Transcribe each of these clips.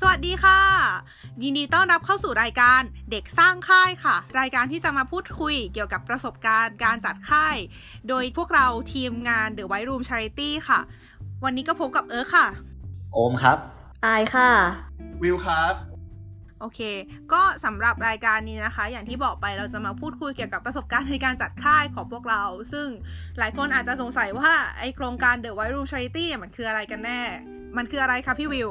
สวัสดีค่ะ ยินดีต้อนรับเข้าสู่รายการเด็กสร้างค่ายค่ะ รายการที่จะมาพูดคุยเกี่ยวกับประสบการณ์การจัดค่าย โดยพวกเราทีมงาน The White Room Charity ค่ะ วันนี้ก็พบกับเอิร์ธค่ะ โอมครับ อายค่ะ วิวครับ โอเค ก็สำหรับรายการนี้นะคะ อย่างที่บอกไปเราจะมาพูดคุยเกี่ยวกับประสบการณ์ในการจัดค่ายของพวกเรา ซึ่งหลายคนอาจจะสงสัยว่าไอโครงการ The White Room Charity เนี่ยมันคืออะไรกันแน่ มันคืออะไรคะพี่วิว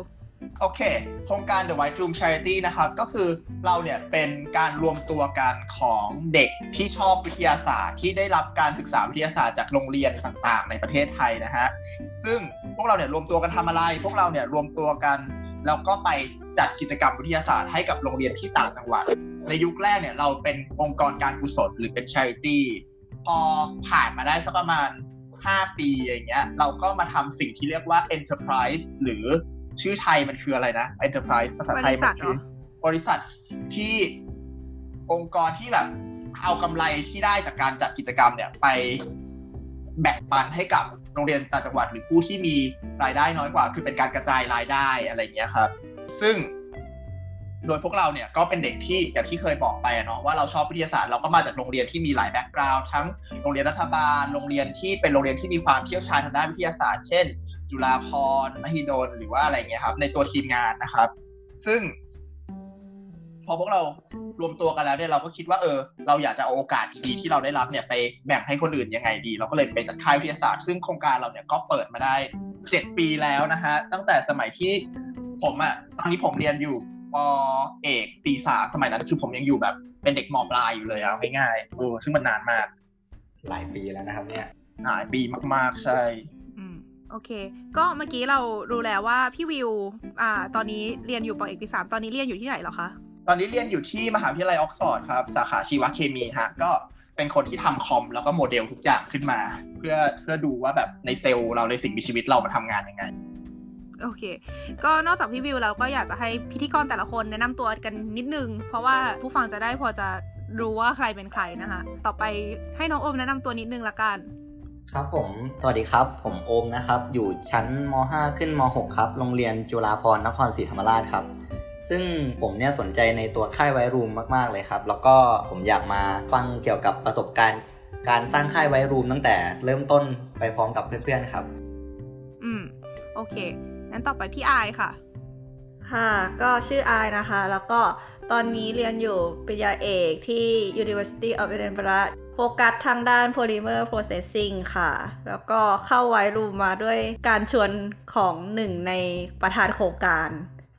โอเค โครงการ The White Room Charity นะครับ ก็คือเราเนี่ยเป็นการรวมตัวกันของเด็กที่ชอบวิทยาศาสตร์ ที่ได้รับการศึกษาวิทยาศาสตร์จากโรงเรียนต่างๆ ในประเทศไทยนะฮะ ซึ่งพวกเราเนี่ยรวมตัวกันทำอะไร พวกเราเนี่ยรวมตัวกันแล้วก็ไปจัดกิจกรรมวิทยาศาสตร์ให้กับโรงเรียนที่ต่างจังหวัด ในยุคแรกเนี่ยเราเป็นองค์กรการกุศลหรือเป็น charity พอผ่านมาได้สักประมาณ 5 ปีอย่างเงี้ย เราก็มาทำสิ่งที่เรียกว่า enterprise หรือ ชื่อไทยมันคืออะไรนะ enterprise ภาษาไทยบริษัมัทนเหรคืออบริษัทที่องค์กรที่แบบเอากำไรที่ได้จากการจัดกิจกรรมเนี่ยไปแบ่งปันให้กับโรงเรียนต่างจังหวัดหรือผู้ที่มีรายได้น้อยกว่า คือเป็นการกระจายรายได้อะไรอย่างเงี้ยครับ ซึ่งโดยพวกเราเนี่ยก็เป็นเด็กที่อย่างที่เคยบอกไปอะเนาะว่าเราชอบวิทยาศาสตร์เราก็มาจากโรงเรียนที่มีหลายแบ็กกราวด์ทั้งโรงเรียนรัฐบาล โรงเรียนที่เป็นโรงเรียนที่มีความเชี่ยวชาญทางด้านวิทยาศาสตร์ เช่น จุฬาภรณ์มหิดลหรือว่าอะไรเงี้ยครับ ในตัวทีมงานนะครับ ซึ่ง พอพวกเรารวมตัวกันแล้วเนี่ยเราก็คิดว่าเออ เราอยากจะเอาโอกาสดีๆที่เราได้รับเนี่ยไปแบ่งให้คนอื่นยังไงดี เราก็เลยไปจัดค่ายวิทยาศาสตร์ ซึ่งโครงการเราเนี่ยก็เปิดมาได้เจ็ดปีแล้วนะฮะตั้งแต่สมัยที่ผมอะตอนนี้ผมเรียนอยู่ปเอกปีสามสมัยนั้นคือผมยังอยู่แบบ เป็นเด็กมปลายอยู่เลยเอาง่ายๆเออซึ่งมันนานมาก หลายปีแล้วนะครับ เนี่ยหลายปีมากๆใช่อืม โอเค ก็เมื่อกี้เรารู้แล้วว่าพี่วิว อ่า ตอนนี้เรียนอยู่ปอเอกปีสามตอนนี้เรียนอยู่ที่ไหนเหรอคะ ตอนนี้เรียนอยู่ที่มหาวิทยาลัยออกซฟอร์ดครับ สาขาชีวเคมีฮะ ก็เป็นคนที่ทำคอมแล้วก็โมเดลทุกอย่างขึ้นมา เพื่อเพื่อดูว่าแบบในเซลล์เราในสิ่งมีชีวิตเรามาทำงานยังไง โอเค ก็นอกจากพี่วิวเราก็อยากจะให้พิธีกรแต่ละคนแนะนำตัวกันนิดนึง เพราะว่าผู้ฟังจะได้พอจะรู้ว่าใครเป็นใครนะคะ ต่อไปให้น้องโอมแนะนำตัวนิดนึงละกัน ครับผม สวัสดีครับ ผมโอมนะครับ อยู่ชั้นม .5 ขึ้นม .6 ครับ โรงเรียนจุฬาภรณ์นครศรีธรรมราชครับ ซึ่งผมเนี่ยสนใจในตัวค่ายไวรูมมากๆเลยครับ แล้วก็ผมอยากมาฟังเกี่ยวกับประสบการณ์ การสร้างค่ายไวรูมตั้งแต่เริ่มต้นไปพร้อมกับเพื่อนๆครับ อืม โอเค งั้นต่อไปพี่อายค่ะ ค่ะ ก็ชื่ออายนะคะ แล้วก็ตอนนี้เรียนอยู่ปริญญาเอกที่ University of Edinburgh โฟกัสทางด้าน Polymer Processing ค่ะ แล้วก็เข้าไว้รูมมาด้วยการชวนของหนึ่งในประธานโครงการ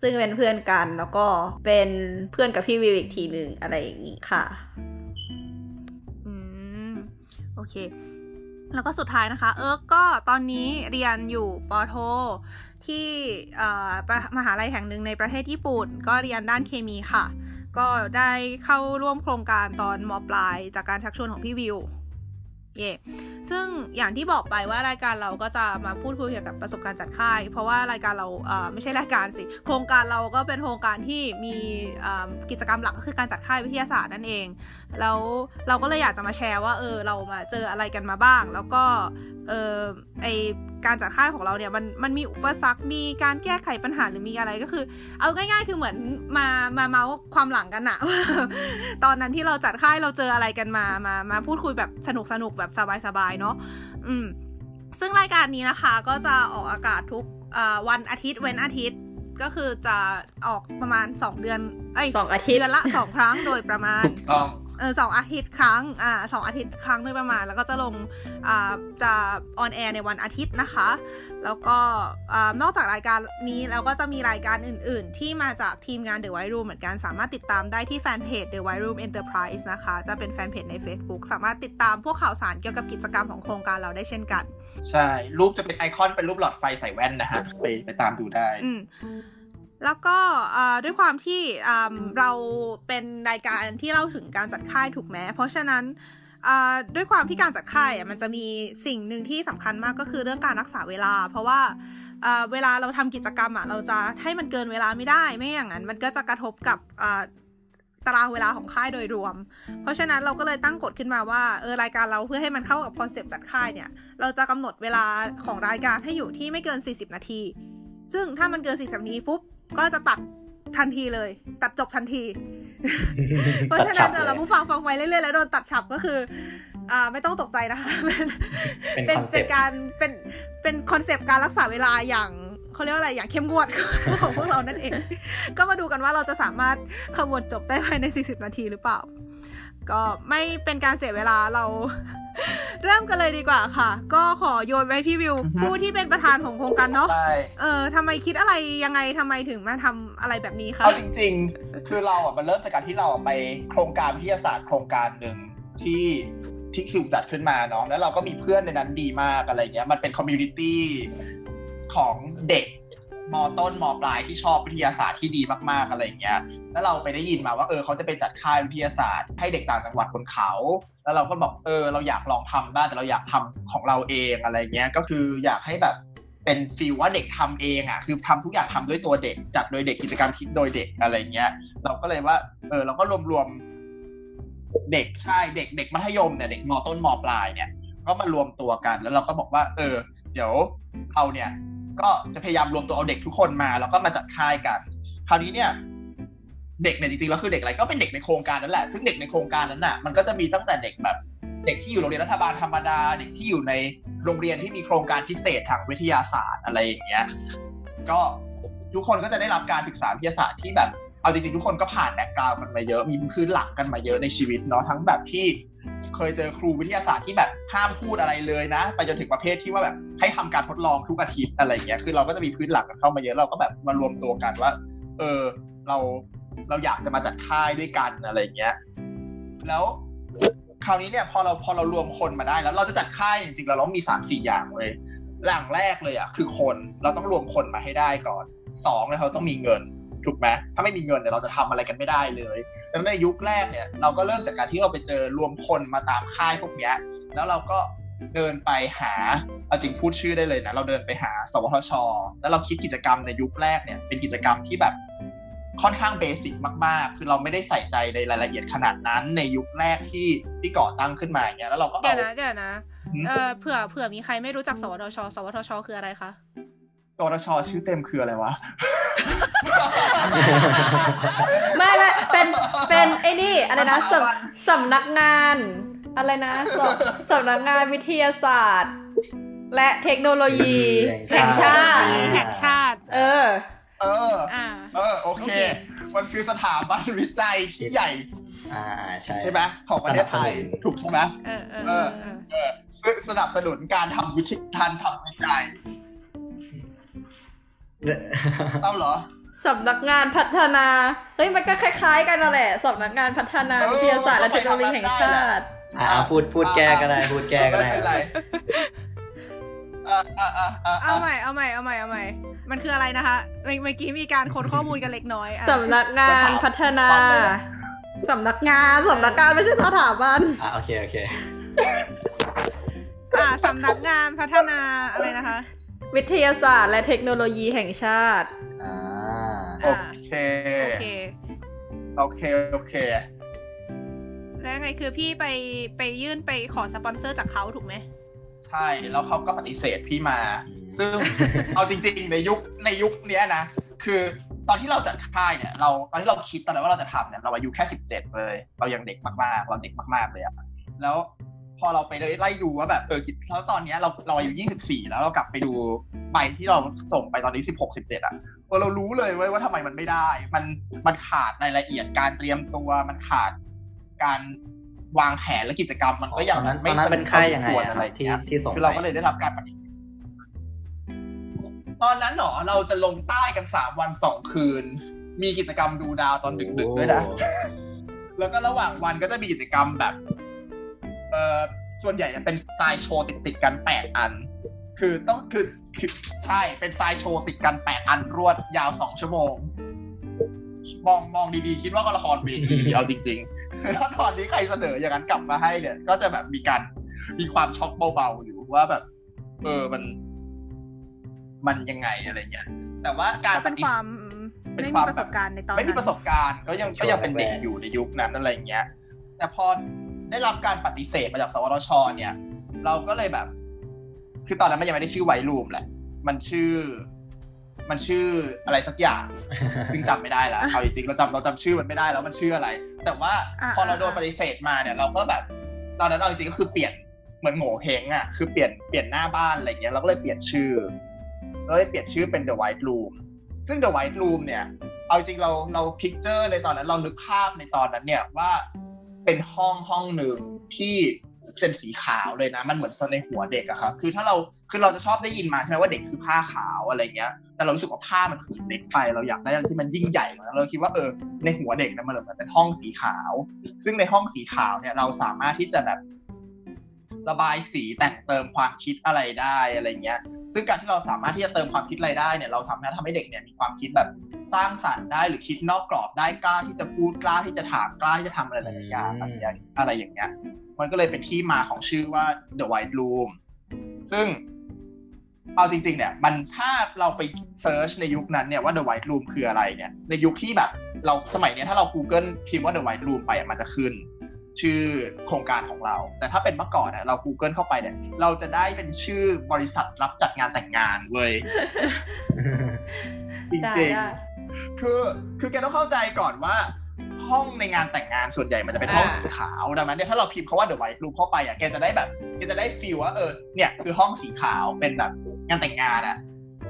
ซึ่งเป็นเพื่อนกันแล้วก็เป็นเพื่อนกับพี่วิวอีกทีหนึ่งอะไรอย่างนี้ค่ะ อืม โอเค แล้วก็สุดท้ายนะคะ เอิร์กก็ตอนนี้เรียนอยู่ปโท ที่มหาลัยแห่งหนึ่งในประเทศญี่ปุ่น ก็เรียนด้านเคมีค่ะ ก็ได้เข้าร่วมโครงการตอนมปลายจากการชักชวนของพี่วิวเย่ซึ่งอย่างที่บอกไปว่ารายการเราก็จะมาพูดคุยเกี่ยวกับประสบการณ์จัดค่าย เพราะว่ารายการเราเไม่ใช่รายการสิ โครงการเราก็เป็นโครงการที่มีกิจกรรมหลักก็คือการจัดค่ายวิทยาศาสตร์นั่นเอง แล้วเราก็เลยอยากจะมาแชร์ว่าเออเรามาเจออะไรกันมาบ้าง แล้วก็ เออไอการจัดค่ายของเราเนี่ยมันมันมีอุปสรรค มีการแก้ไขปัญหาหรือมีอะไรก็คือ เอาง่ายๆ คือเหมือนมามาเมาส์ความหลังกันอะตอนนั้นที่เราจัดค่ายเราเจออะไรกันมามามาพูดคุยแบบสนุกสนุกๆแบบสบายๆเนาะอืมซึ่งรายการนี้นะคะก็จะออกอากาศทุกเอ่อวันอาทิตย์เว้นอาทิตย์ก็คือจะออกประมาณ 2 เดือน เอ้ยสองอาทิตย์เดือนละ 2 ครั้งโดยประมาณถูกต้อง เออสองอาทิตย์ครั้งอ่าสองอาทิตย์ครั้งโดยประมาณ แล้วก็จะลงอ่าจะ on air ในวันอาทิตย์นะคะ แล้วก็อ่านอกจากรายการนี้เราก็จะมีรายการอื่น ๆ ที่มาจากทีมงาน The White Room เหมือนกันสามารถติดตามได้ที่ fanpage The White Room Enterprise นะคะ จะเป็นแฟนเพจใน Facebook สามารถติดตามพวกข่าวสารเกี่ยวกับกิจกรรมของโครงการเราได้เช่นกัน ใช่ รูปจะเป็นไอคอนเป็นรูปหลอดไฟใส่แว่นนะฮะไปไปตามดูได้ อืม แล้วก็ด้วยความที่เราเป็นรายการที่เล่าถึงการจัดค่ายถูกไหมเพราะฉะนั้นด้วยความที่การจัดค่ายมันจะมีสิ่งหนึ่งที่สำคัญมากก็คือเรื่องการรักษาเวลา เพราะว่าเวลาเราทำกิจกรรมอะเราจะให้มันเกินเวลาไม่ได้ไม่อย่างนั้น มันก็จะกระทบกับตารางเวลาของค่ายโดยรวม เพราะฉะนั้นเราก็เลยตั้งกฎขึ้นมาว่าเออรายการเราเพื่อให้มันเข้ากับคอนเซปต์จัดค่ายเนี่ย เราจะกำหนดเวลาของรายการให้อยู่ที่ไม่เกิน 40 นาที ซึ่งถ้ามันเกิน 40 นาทีปุ๊บ ก็จะตัดทันทีเลย ตัดจบทันที เพราะฉะนั้นตัดฉับเลยเราผู้ฟังฟังไปเรื่อยๆแล้วโดนตัดฉับก็คือ อ่าไม่ต้องตกใจนะคะ เป็นเป็นคอนเซเป็ปนต์การเป็นเป็นคอนเซปต์การรักษาเวลาอย่างเขาเรียกว่าอะไรอย่างเข้มงวดของพวกเรานั่นเอง ก็มาดูกันว่าเราจะสามารถขมวดจบได้ภายใน 40 นาทีหรือเปล่า ก็ไม่เป็นการเสียเวลาเรา เริ่มกันเลยดีกว่าค่ะ ก็ขอโยนไว้พี่วิวอือฮึผู้ที่เป็นประธานของโครงการเนาะใช่เออทำไมคิดอะไรยังไงทำไมถึงมาทำอะไรแบบนี้คะเอาจริง ๆ คือเราอะมันเริ่มจากการที่เราไปโครงการวิทยาศาสตร์โครงการหนึ่งที่ที่คิวจัดขึ้นมาเนาะแล้วเราก็มีเพื่อนในนั้นดีมากอะไรเงี้ย มันเป็น community ของเด็กมต้นมปลายที่ชอบวิทยาศาสตร์ที่ดีมากๆอะไรเงี้ย แล้วเราไปได้ยินมาว่าเออเขาจะไปจัดค่ายวิทยาศาสตร์ ให้เด็กต่างจังหวัดบนเขา แล้วเราก็บอกเออเราอยากลองทำบ้างแต่เราอยากทำของเราเองอะไรเงี้ยก็คืออยากให้แบบเป็นฟีลว่าเด็กทำเองอะคือทำทุกอย่างทำด้วยตัวเด็กจัดโดยเด็กกิจกรรมคิดโดยเด็กอะไรเงี้ย เราก็เลยว่าเออเราก็รวมรวมๆเด็กใช่เด็กเด็กมัธยมเนี่ยเด็กมต้นมปลายเนี่ย ก็มารวมตัวกันแล้วเราก็บอกว่า เออ เดี๋ยวเราเนี่ยก็จะพยายามรวมตัวเอาเด็กทุกคนมา แล้วก็มาจัดค่ายกัน คราวนี้เนี่ย เด็กเนี่ยจริงๆแล้วคือเด็กอะไรก็เป็นเด็กในโครงการนั่นแหละ ซึ่งเด็กในโครงการนั้นน่ะมันก็จะมีตั้งแต่เด็กแบบเด็กที่อยู่โรงเรียนรัฐบาลธรรมดา เด็กที่อยู่ในโรงเรียนที่มีโครงการพิเศษทางวิทยาศาสตร์อะไรอย่างเงี้ย ก็ทุกคนก็จะได้รับการศึกษาวิทยาศาสตร์ที่แบบเอาจริงๆทุกคนก็ผ่าน background กันมาเยอะ มีพื้นหลังกันมาเยอะในชีวิตเนาะทั้งแบบที่เคยเจอครูวิทยาศาสตร์ที่แบบห้ามพูดอะไรเลยนะ ไปจนถึงประเภทที่ว่าแบบให้ทำการทดลองทุกอาทิตย์อะไรอย่างเงี้ยคือเราก็จะมีพื้นหลังกันเข้ามาเยอะเราก็แบบมารวมตัวกันว่า เออเรา เราอยากจะมาจัดค่ายด้วยกันอะไรเงี้ย แล้วคราวนี้เนี่ยพอเราพอเรารวมคนมาได้แล้ว เราจะจัดค่ายจริงๆเราต้องมีสามสี่อย่างเลยอย่างแรกเลยอะคือคนเราต้องรวมคนมาให้ได้ก่อนสองเลยเราต้องมีเงินถูกไหมถ้าไม่มีเงินเนี่ยเราจะทำอะไรกันไม่ได้เลยดังนั้นในยุคแรกเนี่ยเราก็เริ่มจากการที่เราไปเจอรวมคนมาตามค่ายพวกเนี้ยแล้วเราก็เดินไปหาเอาจริงพูดชื่อได้เลยนะเราเดินไปหา สวทช แล้วเราคิดกิจกรรมในยุคแรกเนี่ยเป็นกิจกรรมที่แบบ ค่อนข้างเบสิกมากๆ คือเราไม่ได้ใส่ใจในรายละเอียดขนาดนั้นในยุคแรกที่ที่ก่อตั้งขึ้นมาอย่างเงี้ยแล้วเราก็เดี๋ยเอาวนะเดี๋ยวนะหืมเออเผื่อเผื่อมีใครไม่รู้จักสวทช สวทช คืออะไรคะสวทชชื่อเต็มคืออะไรวะ ไม่ไม่เป็นเป็นไอ้นี่อะไรนะสำสำนักงาน อะไรนะสำสำนักงานวิทยาศาสตร์ และเทคโนโลยี แห่แห่งงชาชาติติแห่งชาติ เออ เอออ่าเออโอเคโอเค มันคือสถาบันวิจัยที่ใหญ่ อ่า ใช่ใช่ไหมของประเทศไทยสนับสนุนถูกใช่ไหมเออเออเอเอออ เออ เออซึ่งสนับสนุนการทำวิธีการทำวิจัยเอาเหรอสำนักงานพัฒนา เฮ้ย มันก็คล้ายๆ กันนั่นแหละสำนักงานพัฒนาเออวิทยาศาสตร์และเทคโนโลยีแห่งชาติ อ่าพูดพูดแก้ก็ได้ พูดแก้ก็ได้ไม่เป็นไรอะอะอะอะเอาใหม่ เอาใหม่ เอาใหม่ เอาใหม่ มันคืออะไรนะคะเมื่อเมื่อกี้มีการค้นข้อมูลกันเล็กน้อยอะสำนักงานพัฒนาสำนักงานสำนักงานไม่ใช่สถาบันอ่าโอเคโอเคอ่าสำนักงานพัฒนาอะไรนะคะ วิทยาศาสตร์และเทคโนโลยีแห่งชาติอ่าโอเคโอเคโอเคโอเค แล้วยังไงคือพี่ไปไปยื่นไปขอสปอนเซอร์จากเขาถูกไหม ใช่ แล้วเขาก็ปฏิเสธพี่มา ซึ่งเอาจริง ๆ ในยุคในยุคเนี้ยนะ คือตอนที่เราจัดค่ายเนี่ยเราตอนที่เราคิดตอนนั้นว่าเราจะทำเนี่ยเราอายุแค่สิบเจ็ดเลย เรายังเด็กมากๆ เราเด็กมากๆเลยอะแล้วพอเราไปไล่ดูว่าแบบเออแล้วตอนเนี้ยเราเราอายุยี่สิบสี่แล้วเรากลับไปดูใบที่เราส่งไปตอนนี้สิบหกสิบเจ็ดอะเออเรารู้เลยเว้ยว่าทำไมมันไม่ได้ มันมันขาดรายละเอียดการเตรียมตัวมันขาดการวางแผนและกิจกรรมมันก็ยังตอนนั้นไม่ตอนนั้นเป็นค่ายยังไงสมควรอะอะไรที่เงี้ยที่ส่งคือเราไปก็เลยได้รับการปฏิ ตอนนั้นหนอเราจะลงใต้กันสามวันสองคืน มีกิจกรรมดูดาวตอนดึกๆด้วยนะโอ้แล้วก็ระหว่างวันก็จะมีกิจกรรมแบบ เอ่อส่วนใหญ่จะเป็นทรายโชว์ติดติดๆกันแปดอัน คือต้องคือคือใช่เป็นทรายโชว์ติดกันแปดอันรวดยาวสองชั่วโมง มองมองดีๆ คิดว่าก็ละครเวทีเอาจริงๆแล้วตอนนี้ใครเสนออย่างนั้นกลับมาให้เนี่ย ก็จะแบบมีการมีความช็อกเบาๆอยู่ว่าแบบ เออมัน มันยังไงอะไรเงี้ยแต่ว่าการก็เป็นปฏิความเป็นไม่ความีมประสบการณ์ในตอนไม่นั้มีนประสบการณ์ก็ยังช่วงก็ยังเป็นเด็กแรกๆอยู่ในยุคนั้นอะไรอย่างเงี้ยแต่พอได้รับการปฏิเสธมาจากสวทช เนี่ย เราก็เลยแบบ คือตอนนั้นมันยังไม่ได้ชื่อ White Room แหละ มันชื่อ มันชื่ออะไรสักอย่างซึ่งจำไม่ได้แล้วเอาจริงๆเราจำเราจำชื่อมันไม่ได้แล้วมันชื่ออะไร แต่ว่าอ่าพอเราโดนอ่าปฏิเสธมาเนี่ย เราก็แบบ ตอนนั้นเอาจริงๆก็คือเปลี่ยนเหมือนโหงวเฮ้งอะคือเปลี่ยนเปลี่ยนหน้าบ้านอะไรเงี้ยเราก็เลยเปลี่ยนชื่อ เราเลยเปลี่ยนชื่อเป็น The White Room ซึ่ง The White Room เนี่ย เอาจริงเราเรา picture ในตอนนั้นเรานึกภาพในตอนนั้นเนี่ยว่าเป็นห้องห้องหนึ่งที่เป็นสีขาวเลยนะ มันเหมือนในหัวเด็กอะครับคือถ้าเราคือเราจะชอบได้ยินมาใช่ไหมว่าเด็กคือผ้าขาวอะไรเงี้ย แต่เรารู้สึกว่าผ้ามันคือเล็กไป เราอยากได้อะไรที่มันยิ่งใหญ่กว่านั้นเราคิดว่าเออในหัวเด็กนะมันเหมือนเป็นห้องสีขาว ซึ่งในห้องสีขาวเนี่ยเราสามารถที่จะแบบ ระบายสีแต่งเติมความคิดอะไรได้อะไรเงี้ย ซึ่งการที่เราสามารถที่จะเติมความคิดอะไรได้เนี่ยเราสามารถทำให้เด็กเนี่ยมีความคิดแบบสร้างสรรค์ได้หรือคิดนอกกรอบได้กล้าที่จะพูดกล้าที่จะถามกล้าที่จะทำอะไรหลายๆอย่างอะไรอย่างอะไรอย่างเงี้ย มันก็เลยเป็นที่มาของชื่อว่า The White Room ซึ่งเอาจริงๆ เนี่ย มันถ้าเราไปเซิร์ชในยุคนั้นเนี่ยว่า The White Room คืออะไรเนี่ย ในยุคที่แบบ เราสมัยเนี้ยถ้าเรา Google พิมพ์ว่า The White Room ไปมันจะขึ้น ชื่อโครงการของเรา แต่ถ้าเป็นเมื่อก่อนเนี่ยเรา Google เข้าไปเนี่ย เราจะได้เป็นชื่อบริษัทรับจัดงานแต่งงานเว้ยจได้ริงได้ๆคือคือแกต้องเข้าใจก่อนว่าห้องในงานแต่งงานส่วนใหญ่มันจะเป็นห้องอ่าสีขาวดังนั้นเนี่ยถ้าเราพิมพ์เขาว่า The White Room เข้าไปอะแกจะได้แบบแกจะได้ฟีลว่าเออเนี่ยคือห้องสีขาวเป็นแบบงานแต่งงานอะ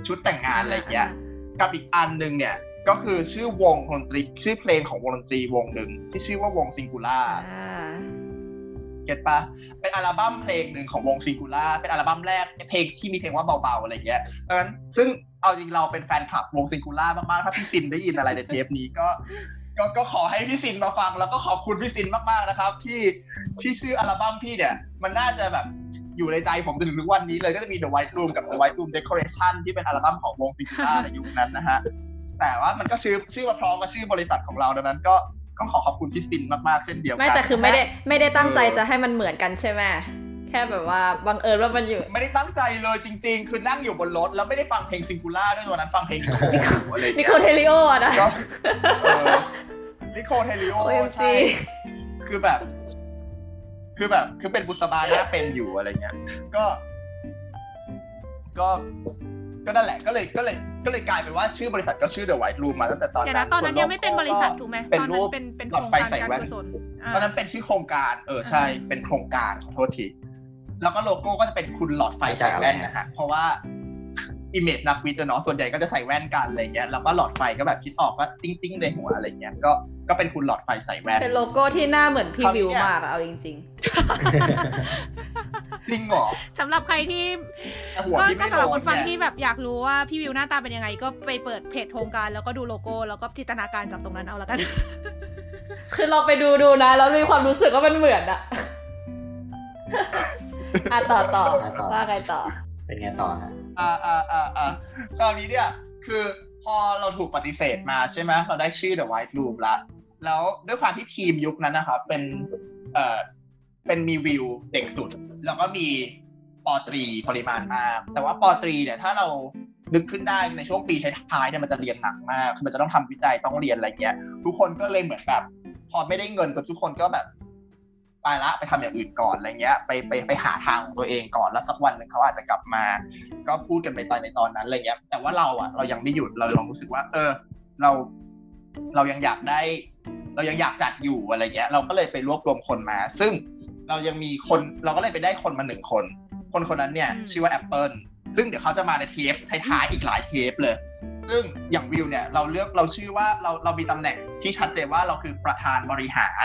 ชุดแต่งงานอะไรอย่างเงี้ยกับอีกอันหนึ่งเนี่ย ก็คือชื่อวงดนตรี ชื่อเพลงของวงดนตรีวงหนึ่งที่ชื่อว่าวงซิงคูล่าอ่าเก็ตปะเป็นอัลบั้มเพลงหนึ่งของวงซิงคูล่าเป็นอัลบั้มแรกเพลงที่มีเพลงว่าเบาๆอะไรอย่างเงี้ยดังนั้นซึ่งเอาจริงเราเป็นแฟนคลับวงซิงคูล่ามากๆถ้าพี่ซินได้ยินอะไรในเทปนี้ก็ก็ก็ขอให้พี่ซินมาฟัง แล้วก็ขอบคุณพี่ซินมากๆนะครับ ที่ที่ชื่ออัลบั้มพี่เนี่ย มันน่าจะแบบอยู่ในใจผมจนถึงทุกวันนี้เลยก็จะมี The White Room กับ The White Room Decoration ที่เป็นอัลบั้มของวงซิงคูล่าในยุคนั้นนะฮะ แต่ว่ามันก็ชื่อชื่อมาพร้อมกับชื่อบริษัทของเราดังนั้นก็ก็ขอขอบคุณพี่ซินมากๆเช่นเดียวกันไม่แต่คือไม่ได้ไม่ได้ตั้งใจเออจะให้มันเหมือนกันใช่ไหมแค่แบบว่าบังเอิญว่ามันอยู่ ไม่ได้ตั้งใจเลยจริง ๆ คือนั่งอยู่บนรถ แล้วไม่ได้ฟังเพลงซิงคูล่าด้วยวันนั้นฟังเพลงนิโคอยู่อะไรอย่างนิเงี้โคยเทลิโออะนะก็เออนิโคเทลิโอ OMG ใช่คือแบบ คือแบบ คือเป็นบุษบาหน้าเป็นอยู่อะไรเงี้ย ก็ ก็ ก็นั่นแหละก็เลยก็เลย ก็เลยกลายเป็นว่าชื่อบริษัทก็ชื่อ The White Room มาตั้งแต่ตอนเดี๋ยวนั้นะนตอนนั้นยังไม่เป็นบริษัทถูกไหมเป็นตอนรูนั้นปเป็นเป็นหลโคอรดงไฟการใส่การแว่นกุศลอ่าตอนนั้นเป็นชื่อโครงการ เออใช่เป็นโครงการขอโทษทีแล้วก็โลโก้ก็จะเป็นคุณหลอดไฟใส่แว่นนะฮะเพราะว่า image นักวิทย์อะเนาะส่วนใหญ่ก็จะใส่แว่นกันอะไรเงี้ยแล้วก็หลอดไฟก็แบบคิดออกว่าติ้งติ้งๆในหัวอะไรเงี้ยก็ก็เป็นคุณหลอดไฟใส่แว่นเป็นโลโก้ที่หน้าเหมือนพี่คราวนี้วิวเนี่ยมากอะเอาจริง จริงเหรอสำหรับใครที่แต่หัวก็ที่ก็ไม่สำหรับโดคนฟังเยที่แบบอยากรู้ว่าพี่วิวหน้าตาเป็นยังไง ก็ไปเปิดเพจโครงการแล้วก็ดูโลโก้แล้วก็จินตนาการจากตรงนั้นเอาละกันๆคือเราไปดูดูนะ แล้วมีความรู้สึกว่ามันเหมือนอะอะต่อต่ออะต่อว่าไงต่อ เป็นไงต่อฮะอ่าอ่าอ่าอ่าคราวนี้เนี่ยคือพอเราถูกปฏิเสธมาใช่ไหมเราได้ชื่อ The White Room ละแล้วด้วยความที่ทีมยุคนั้นนะครับ เป็นเอ่อ เป็นมีวิวเด็กสุด แล้วก็มีปอตรีปริมาณมาก แต่ว่าปอตรีเนี่ยถ้าเรานึกขึ้นได้ในช่วงปีท้ายๆเนี่ยมันจะเรียนหนักมากคือมันจะต้องทำวิจัยต้องเรียนอะไรเงี้ย ทุกคนก็เลยเหมือนแบบพอไม่ได้เงินกับทุกคนก็แบบไปละไปทำอย่างอื่นก่อนอะไรเงี้ย ไปไปไปหาทางของตัวเองก่อนแล้วสักวันหนึ่งเขาอาจจะกลับมา ก็พูดกันไปตอนในตอนนั้นอะไรเงี้ย แต่ว่าเราอะเรายังไม่หยุดเราลองรู้สึกว่า เออ เรา เรายังอยากได้ เรายังอยากจัดอยู่อะไรเงี้ย เราก็เลยไปรวบรวมคนมา ซึ่ง เรายังมีคนเราก็เลยไปได้คนมาหนึ่งคน คนคนนั้นเนี่ยอืมชื่อว่าแอปเปิลซึ่งเดี๋ยวเขาจะมาในเทปท้ายๆอีกหลายเทปเลย ซึ่งอย่างวิวเนี่ยเราเลือกเราชื่อว่าเราเรามีตำแหน่งที่ชัดเจนว่าเราคือประธานบริหาร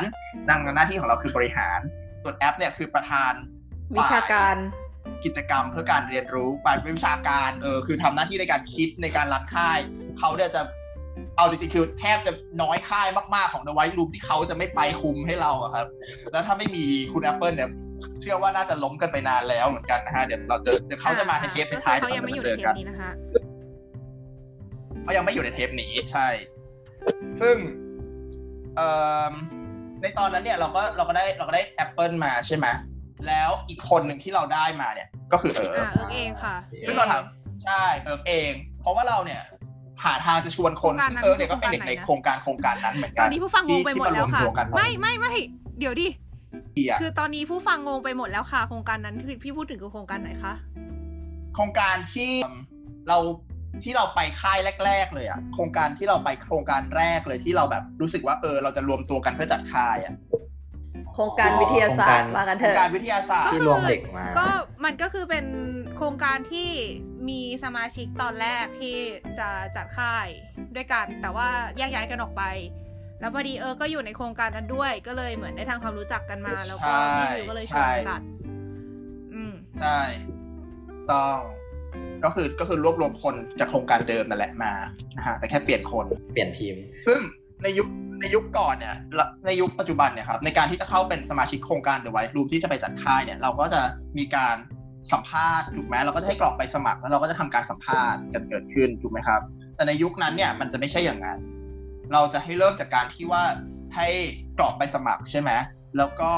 ดังนั้นหน้าที่ของเราคือบริหาร ส่วนแอปเนี่ยคือประธานวิชาการกิจกรรมเพื่อการเรียนรู้ฝ่ายวิชาการเออคือทำหน้าที่ในการคิดในการรันค่าย เขาเนี่ยจะ เอาจริงๆคือแทบจะน้อยค่ายมากๆของ The White Room ที่เขาจะไม่ไปคุมให้เราอะครับ แล้วถ้าไม่มีคุณ Apple เนี่ยเชื่อว่าน่าจะล้มกันไปนานแล้วเหมือนกันนะฮะเดี๋ยวเราเดี๋ยวเดี๋ยวเขาจะมาในเทปก็คือท้ายๆเขายังไม่อยู่ในดี๋วเทราปนี้นะคะเขายังไม่อยู่ในเทปนี้ใช่ ซึ่งเอ่อในตอนนั้นเนี่ยเราก็เราก็ได้เราก็ได้ Apple มาใช่ไหมแล้วอีกคนหนึ่งที่เราได้มาเนี่ย ก็คือเอออ่าเอิร์กเองค่ะซึ่งเราถามใช่เอิร์กเอง เพราะว่าเราเนี่ย หาทางจะชวนคนโครงการนั้นเอิร์กเนี่ยก็เป็นเด็กในโครงการโครงการนั้นเหมือนตกัอนนนี้ผู้ฟังงงไปหมดแล้วค่ะที่ที่มารวมตัวกันไม่ไม่ไม่เดี๋ยวดิที่อะคือตอนนี้ผู้ฟังงงไปหมดแล้วค่ะ โครงการนั้นคือพี่พูดถึงคือโครงการไหนคะโครงการที่เราที่เราไปค่ายแรก ๆ เลยอะโครงการที่เราไปโครงการแรกเลยที่เราแบบรู้สึกว่าเออ เราจะรวมตัวกันเพื่อจัดค่ายอะโครงการวิทยาศาสตร์โครงการมากันโคเถรงการอะวิทยาศาสตร์ที่รวมเด็กมาก็มันก็คือเป็นโครงการที่มีสมาชิกตอนแรกที่จะจัดค่ายด้วยกัน แต่ว่าแยกย้ายกันออกไป แล้วพอดีเออก็อยู่ในโครงการนั้นด้วย ก็เลยเหมือนได้ทางความรู้จักกันมา แล้วก็พี่มิวก็เลยชวนมาจัด อืมใช่ต้องก็คือก็คือรวบรวมคนจากโครงการเดิมนั่นแหละมานะฮะแต่แค่เปลี่ยนคนเปลี่ยนทีม ซึ่งในยุคในยุคก่อนเนี่ยและในยุคปัจจุบันเนี่ยครับในการที่จะเข้าเป็นสมาชิกโครงการ The White Room ที่จะไปจัดค่ายเนี่ย เราก็จะมีการ สัมภาษณ์ถูกไหมเราก็จะให้กรอกไปสมัครแล้วเราก็จะทำการสัมภาษณ์กันเกิดขึ้นถูกไหมครับ แต่ในยุคนั้นเนี่ยมันจะไม่ใช่อย่างนั้น เราจะให้เริ่มจากการที่ว่าให้กรอกไปสมัครใช่ไหมแล้วก็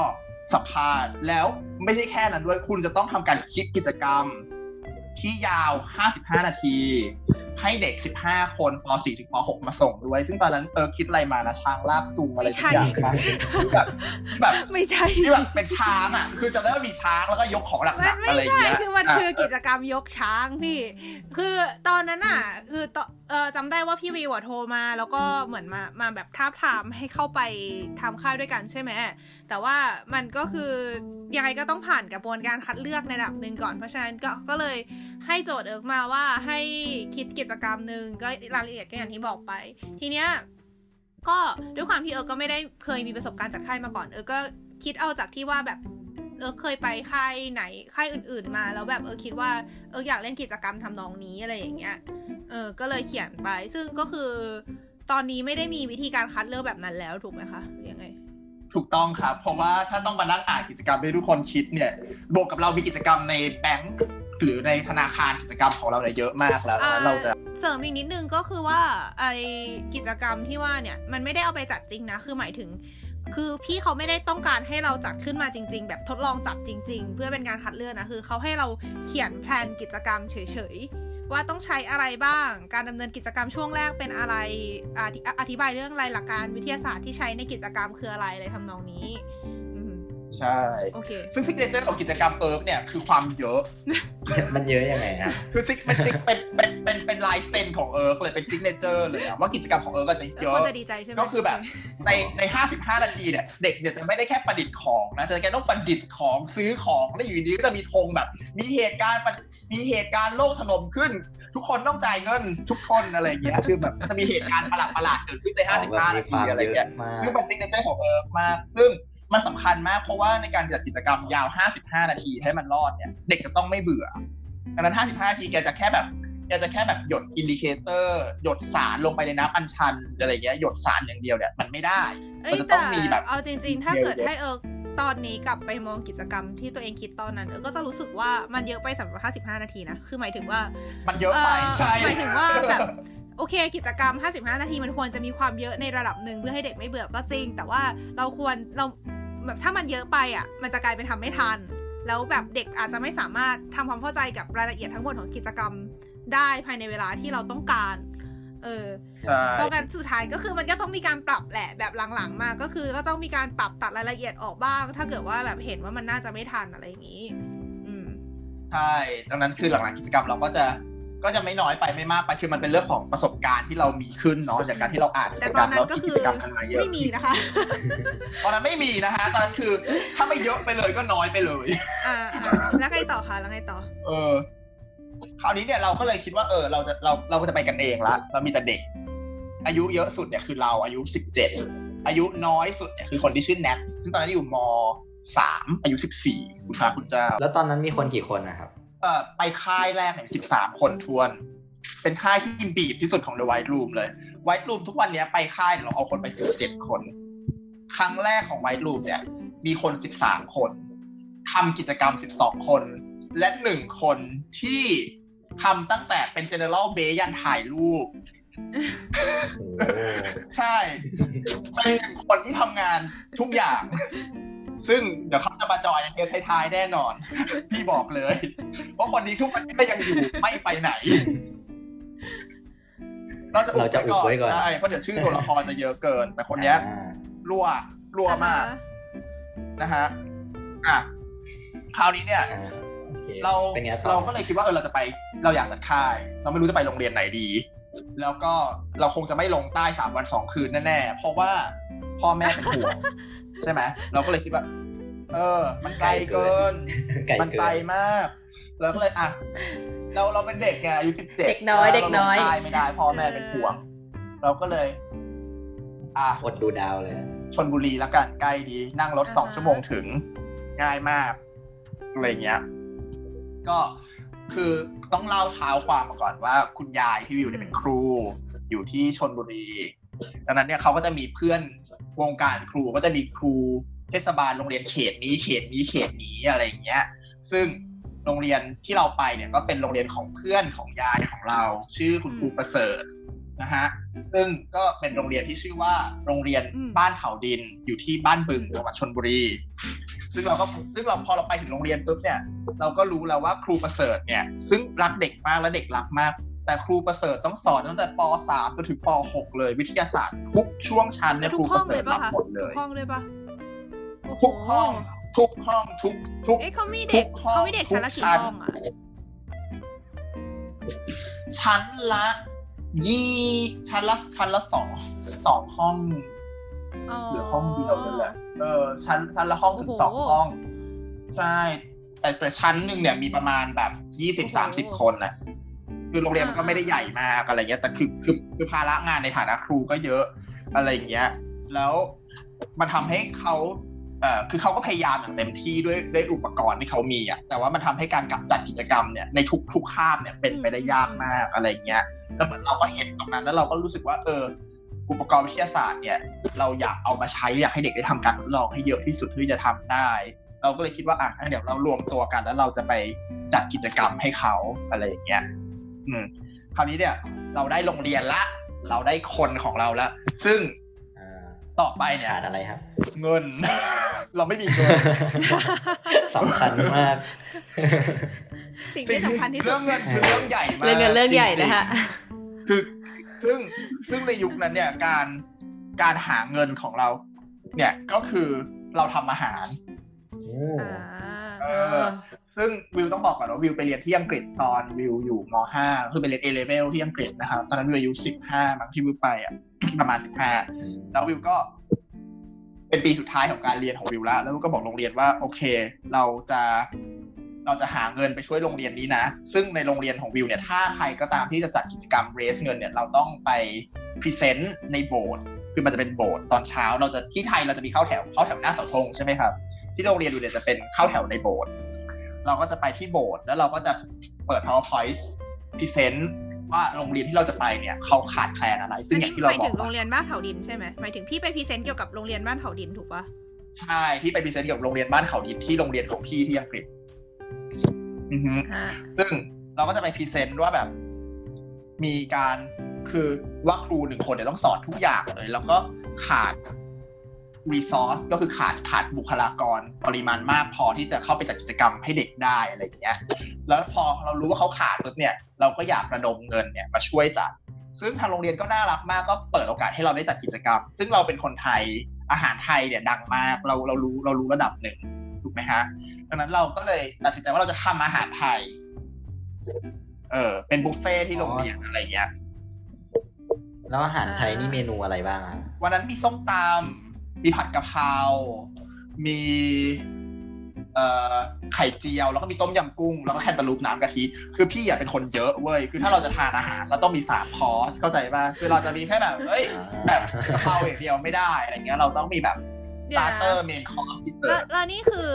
สัมภาษณ์แล้วไม่ใช่แค่นั้นด้วยคุณจะต้องทำการคิดกิจกรรม ที่ยาว 55 นาที ให้เด็ก 15 คนป .4 ถึงป .6 มาส่งด้วย ซึ่งตอนนั้นเออคิดอะไรมานะช้างลากซุงอะไรทุกอย่างครับแบบแบบไม่ใช่ที่แบบเป็นช้างอะ คือจะได้ว่ามีช้างแล้วก็ยกของหมันนักๆไม่อะไรอย่างใช่เงี้ยคือมันอะคือกิจกรรมยกช้างพี่ คือตอนนั้นอะ คือตเออจำได้ว่าพี่วิวอะโทรมา แล้วก็เหมือนมามาแบบท้าบทามให้เข้าไปทำค่ายด้วยกันใช่ไหมแต่ว่ามันก็คือยังไงก็ต้องผ่านกระบวนการคัดเลือกในระดับหนึ่งก่อนเพราะฉะนั้นก็ก็เลย ให้โจทย์เอิร์กมาว่าให้คิดกิจกรรมหนึ่งก็รายละเอียดก็อย่างที่บอกไป ทีเนี้ยก็ด้วยความที่เอิร์กก็ไม่ได้เคยมีประสบการณ์จัดค่ายมาก่อนเอิร์กก็คิดเอาจากที่ว่าแบบเออเคยไปค่ายไหนค่ายอื่น ๆ มาแล้วแบบเออคิดว่าเอออยากเล่นกิจกรรมทำนองนี้อะไรอย่างเงี้ยเออก็เลยเขียนไป ซึ่งก็คือตอนนี้ไม่ได้มีวิธีการคัดเลือกแบบนั้นแล้วถูกไหมคะหรือยังไง ถูกต้องครับ เพราะว่าถ้าต้องมานั่งอ่านกิจกรรมให้ทุกคนคิดเนี่ยบวกกับเรามีกิจกรรมในแบงก์ หรือในธนาคารกิจกรรมของเราเนี่ยเยอะมากแล้วนะเราจะเสริมอีกนิดนึงก็คือว่าไอกิจกรรมที่ว่าเนี่ยมันไม่ได้เอาไปจัดจริงนะ คือหมายถึง คือพี่เขาไม่ได้ต้องการให้เราจัดขึ้นมาจริง ๆ แบบทดลองจัดจริง ๆ เพื่อเป็นการคัดเลือกนะคือเขาให้เราเขียนแผนกิจกรรมเฉยๆว่าต้องใช้อะไรบ้าง การดำเนินกิจกรรมช่วงแรกเป็นอะไรอธิอธิบายเรื่องรายหลักการวิทยาศาสตร์ที่ใช้ในกิจกรรมคืออะไรอะไรทำนองนี้อืม ใช่ โอเค ซึ่ง signature ของกิจกรรมเอิร์กเนี่ยคือความเยอะ มันเยอะยังไงฮะคือซิกเป็นซิกเป็นเป็นเป็นเป็นลายเซ็นของเอิร์กเลยเป็น signature เลยอะว่ากิจกรรมของเอิร์กจะเยคนอะจะดีใจใช่ไหมก็คือแบบในใน55นาทีเนี่ยเด็กเนี่ยจะไม่ได้แค่ประดิษฐ์ของนะจะแกต้องประดิษฐ์ของซื้อของแล้วอยู่ดีก็จะมีธงแบบ มีเหตุการณ์ประมีเหตุการณ์โลกถล่มขึ้น ทุกคนต้องจ่ายเงินทุกคนอะไรอย่างเงี้ยคือแบบจะมีเหตุการณ์ประหลาดประหลาดๆเกิดขึ้นในอ๋อแบบ55มีนาคทีวามอะไรเยเงี้อะยมากซึ่งเป็นซิกเนเจอร์ของเอิร์กมากซึ่ง มันสำคัญมากเพราะว่าในการจัดกิจกรรมยาว 55 นาทีให้มันรอดเนี่ย เด็กจะต้องไม่เบื่อดังนั้น 55 นาทีแกจะแค่แบบแกจะแค่แบบหยดอินดิเคเตอร์ หยดสารลงไปในน้ำอัญชันอะไรเงี้ยหยดสารอย่างเดียวเนี่ยมันไม่ได้เอ้ยแต่มันจะต้แต่องมีแบบเอาจริง ๆ ถ้าเกิดเยอะๆให้เอิร์กตอนนี้กลับไปมองกิจกรรมที่ตัวเองคิดตอนนั้น เอิร์กก็จะรู้สึกว่ามันเยอะไปสำหรับ 55 นาทีนะ คือหมายถึงว่า มันเยอะไปเอ่อใช่หมายถึงว่าแบบโอเค กิจกรรม 55 นาทีมันควรจะมีความเยอะในระดับหนึ่งเพื่อให้เด็กไม่เบื่อก็จริง แต่ว่าเราควรเรา แบบถ้ามันเยอะไปอะ มันจะกลายเป็นทำไม่ทัน แล้วแบบเด็กอาจจะไม่สามารถทำความเข้าใจกับรายละเอียดทั้งหมดของกิจกรรมได้ภายในเวลาที่เราต้องการ เออใช่เพราะกันสุดท้ายก็คือมันก็ต้องมีการปรับแหละแบบหลังๆมาก็คือก็ต้องมีการปรับตัดรายละเอียดออกบ้าง ถ้าเกิดว่าแบบเห็นว่ามันน่าจะไม่ทันอะไรอย่างนี้ อืมใช่ ดังนั้นคือหลังๆกิจกรรมเราก็จะ ก็จะไม่น้อยไปไม่มากไปคือมันเป็นเรื่องของประสบการณ์ที่เรามีขึ้นเนาะจากการที่เราอ่านกิแต่จตกรอรนมนั้แล้วนก็ที่คืกิอจกรรมกันมาเยอะไม่มีนะคะ ตอนนั้นไม่มีนะฮะตอนนั้นคือถ้าไม่เยอะไปเลยก็น้อยไปเลยอ่าอ่าแล้วไงต่อคะแล้วไงต่อ เออ คราวนี้เนี่ยเราก็เลยคิดว่าเออ เราจะเราเราก็จะไปกันเองละเรามีแต่เด็ก อายุเยอะสุดเนี่ยคือเราอายุสิบเจ็ดอายุน้อยสุดเนี่ยคือคนที่ชื่อแนทซึ่งตอนนั้นอยู่มสามอายุสิบสี่คุณพระคุณเจ้าแล้วตอนนั้นมีคนกี่คนนะครับเอ่อ ไปค่ายแรกเนี่ยสิบสามคนทวน เป็นค่ายที่บีบที่สุดของ The White Room เลย White Room ทุกวันเนี้ยไปค่ายเนี่ยเราเอาคนไปสิบเจ็ดคน ครั้งแรกของ White Room เนี่ย มีคนสิบสามคนทำกิจกรรมสิบสองคน และหนึ่งคนที่ทำตั้งแต่เป็น General b a s ยันถ่ายรูปโอ้ใช่เป็นคนที่ทำงานทุกอย่าง ซึ่งเดี๋ยวเขาจะมาจอยในเทปท้ายๆแน่นอน พี่บอกเลย เพราะคนนี้ทุกวันนี้ก็ยังอยู่ไม่ไปไหนเราจะเราจะอุบไว้ก่อนใช่เพราะเดี๋ยวชื่อตัวละครจะเยอะเกิน แต่คนเนี้ยอ่ารั่วรั่วมากนะฮะอะคราวนี้เนี่ยอ่าโอเคเราเป็นไงต่อเราก็เลยคิดว่าเออเราจะไป เราอยากจัดค่าย เราไม่รู้จะไปโรงเรียนไหนดี แล้วก็เราคงจะไม่ลงใต้สามวันสองคืนแน่ๆเพราะว่าพ่อแม่เป็นห่วง ใช่ไหมเราก็เลยคิดว่า เออ มันไกลเกินไกลมันเกิไกลนมากแล้วก็เลยอะเราเราเป็นเด็กไงอายุสิบเจ็ดเด็กน้อยเด็กน้อยตายไม่ได้พ่อแม่เป็นห่วง เราก็เลย อะอดดูดาวเลยชนบุรีละกันใกล้ดี นั่งรถสองอ่าฮะชั่วโมงถึงง่ายมากอะไรเงี้ย ก็คือต้องเล่าเท้าความมาก่อนว่า คุณยายพี่วิวเนี่ยเป็นครู อยู่ที่ชนบุรี ดังนั้นเนี่ยเขาก็จะมีเพื่อน วงการครูก็จะมีครูเทศบาลโรงเรียนเขตนี้เขตนี้เขตนี้อะไรอย่างเงี้ย ซึ่งโรงเรียนที่เราไปเนี่ยก็เป็นโรงเรียนของเพื่อนของยายของเรา ชื่อคุณครูประเสริฐนะฮะซึ่งก็เป็นโรงเรียนที่ชื่อว่าโรงเรียนอืมบ้านเขาดินอยู่ที่บ้านบึงจังหวัดชนบุรี ซึ่งเราก็ซึ่งเราพอเราไปถึงโรงเรียนปุ๊บเนี่ย เราก็รู้แล้วว่าครูประเสริฐเนี่ย ซึ่งรักเด็กมากและเด็กรักมาก แต่ครูประเสริฐต้องสอนตั้งแต่ป .3 จนถึงป .6 เลย วิทยาศาสตร์ทุกช่วงชั้นเนี่ยทุครูกปห้องระเสเลริยฐปะรับคะหมดเลทุยกห้องเลยปะโอ้โทุกห้อง ทุกห้องทุกทุกเอ๊ะเขามีเด็กทุกห้องเขามีเด็กชั้นละกี่ทุกชั้นห้องอะชั้นละยี่ชั้นละชั้นละสองสองห้องอ๋อเหลือห้องเดียวนั่นแหละเออชั้นชั้นละห้องถึงโอ้โหสองห้องใช่แต่แต่ชั้นหนึ่งเนี่ยมีประมาณแบบยี่สิบสามสิบคนน่ะ คือโรงเรียนมันก็ไม่ได้ใหญ่มากอะไรเงี้ย แต่คือคือคือภาระงานในฐานะครูก็เยอะอะไรอย่างเงี้ย แล้วมันทำให้เขาเอ่อคือเขาก็พยายามอย่างเต็มที่ด้วยด้วยอุปกรณ์ที่เขามีอะแต่ว่ามันทำให้การกับจัดกิจกรรมเนี่ยในทุกทุกคาบเนี่ยเป็นไปได้ยากมากอะไรเงี้ยแล้วเหมือนเราก็เห็นตรงนั้นแล้วเราก็รู้สึกว่า เอออุปกรณ์วิทยาศาสตร์เนี่ย เราอยากเอามาใช้อยากให้เด็กได้ทำการทดลองให้เยอะที่สุดที่จะทำได้ เราก็เลยคิดว่าอะงั้นเดี๋ยวเรารวมตัวกันแล้วเราจะไปจัดกิจกรรมให้เขาอะไรอย่างเงี้ย อืมคราวนี้เนี่ย เราได้โรงเรียนละ เราได้คนของเราละ ซึ่งอ่าต่อไปเนี่ยขาดอะไรครับ เงิน เราไม่มีเงินสำคัญมาก สิ่งที่สำคัญที่สุเรื่ดองเงินคือเรื่องใหญ่มากเรื่องเงินเรื่องใหญ่จรินะๆฮะคือซึ่งซึ่งในยุคนั้นเนี่ยการการหาเงินของเรา เนี่ยก็คือเราทำอาหารอ่าเออ ซึ่งวิวต้องบอกก่อนว่าวิวไปเรียนที่อังกฤษตอนวิวอยู่ม .5 คือไปเรียน A level ที่อังกฤษนะครับ ตอนนั้นวิวอายุ15มั้งที่วิวไปอะประมาณ15แล้ววิวก็เป็นปีสุดท้ายของการเรียนของวิวแล้ว แล้ววิวก็บอกโรงเรียนว่าโอเค เราจะเราจะหาเงินไปช่วยโรงเรียนนี้นะ ซึ่งในโรงเรียนของวิวเนี่ย ถ้าใครก็ตามที่จะจัดกิจกรรม raise เงินเนี่ย เราต้องไป present ในโบสถ์ คือมันจะเป็นโบสถ์ตอนเช้า เราจะที่ไทยเราจะมีเข้าแถวเข้าแถวหน้าเสาธงใช่ไหมครับ ที่โรงเรียนวิวเนี่ยจะเป็นเข้าแถวในโบสถ์เราก็จะไปที่โบสถ์แล้วเราก็จะเปิด powerpoint พรีเซนต์ว่าโรงเรียนที่เราจะไปเนี่ยเขาขาดแคลนอะไร ซึ่งอันอนี้ย่างที่หเราบอก อันนี้หมายถึงโรงเรียนบ้านเขาดินใช่ไหมหมายถึงพี่ไป present เกี่ยวกับโรงเรียนบ้านเขาดินถูกปะใช่พี่ไป present เกี่ยวกับโรงเรียนบ้านเขาดินที่โรงเรียนของพี่ที่อังกฤษอือฮึฮะซึ่งเราก็จะไป present ว่าแบบ มีการคือว่าครูหนึ่งคนเนี่ยต้องสอนทุกอย่างเลย แล้วก็ขาด resource ก็คือขาดขาดบุคลากรปริมาณมากพอที่จะเข้าไปจัดกิจกรรมให้เด็กได้อะไรอย่างเงี้ย แล้วพอเรารู้ว่าเขาขาดปุ๊บเนี่ย เราก็อยากระดมเงินเนี่ยมาช่วยจัด ซึ่งทางโรงเรียนก็น่ารักมากก็เปิดโอกาสให้เราได้จัดกิจกรรม ซึ่งเราเป็นคนไทยอาหารไทยเนี่ยดังมาก เราเรารู้เรารู้ระดับหนึ่งถูกไหมฮะดังนั้นเราก็เลยตัดสินใจว่าเราจะทำอาหารไทย เออเป็นบุฟเฟ่ที่โรงเรียนอะไรเงี้ยแล้วอาหารไทยนี่เมนูอะไรบ้างอะวันนั้นมีส้มตำ มีผัดกะเพรา มีเอ่อไข่เจียว แล้วก็มีต้มยำกุ้ง แล้วก็แคนตาลูปน้ำกะทิ คือพี่อะเป็นคนเยอะเว้ย คือถ้าเราจะทานอาหารเราต้องมีสามคอร์สเข้าใจป่ะ คือเราจะมีแค่แบบ เอ้ย แบบกะเพราอย่างเดียวไม่ได้ อะไรเงี้ย เราต้องมีแบบเดี๋สยว starter นะ main course แล้วพิเศษแล้วนี่คือ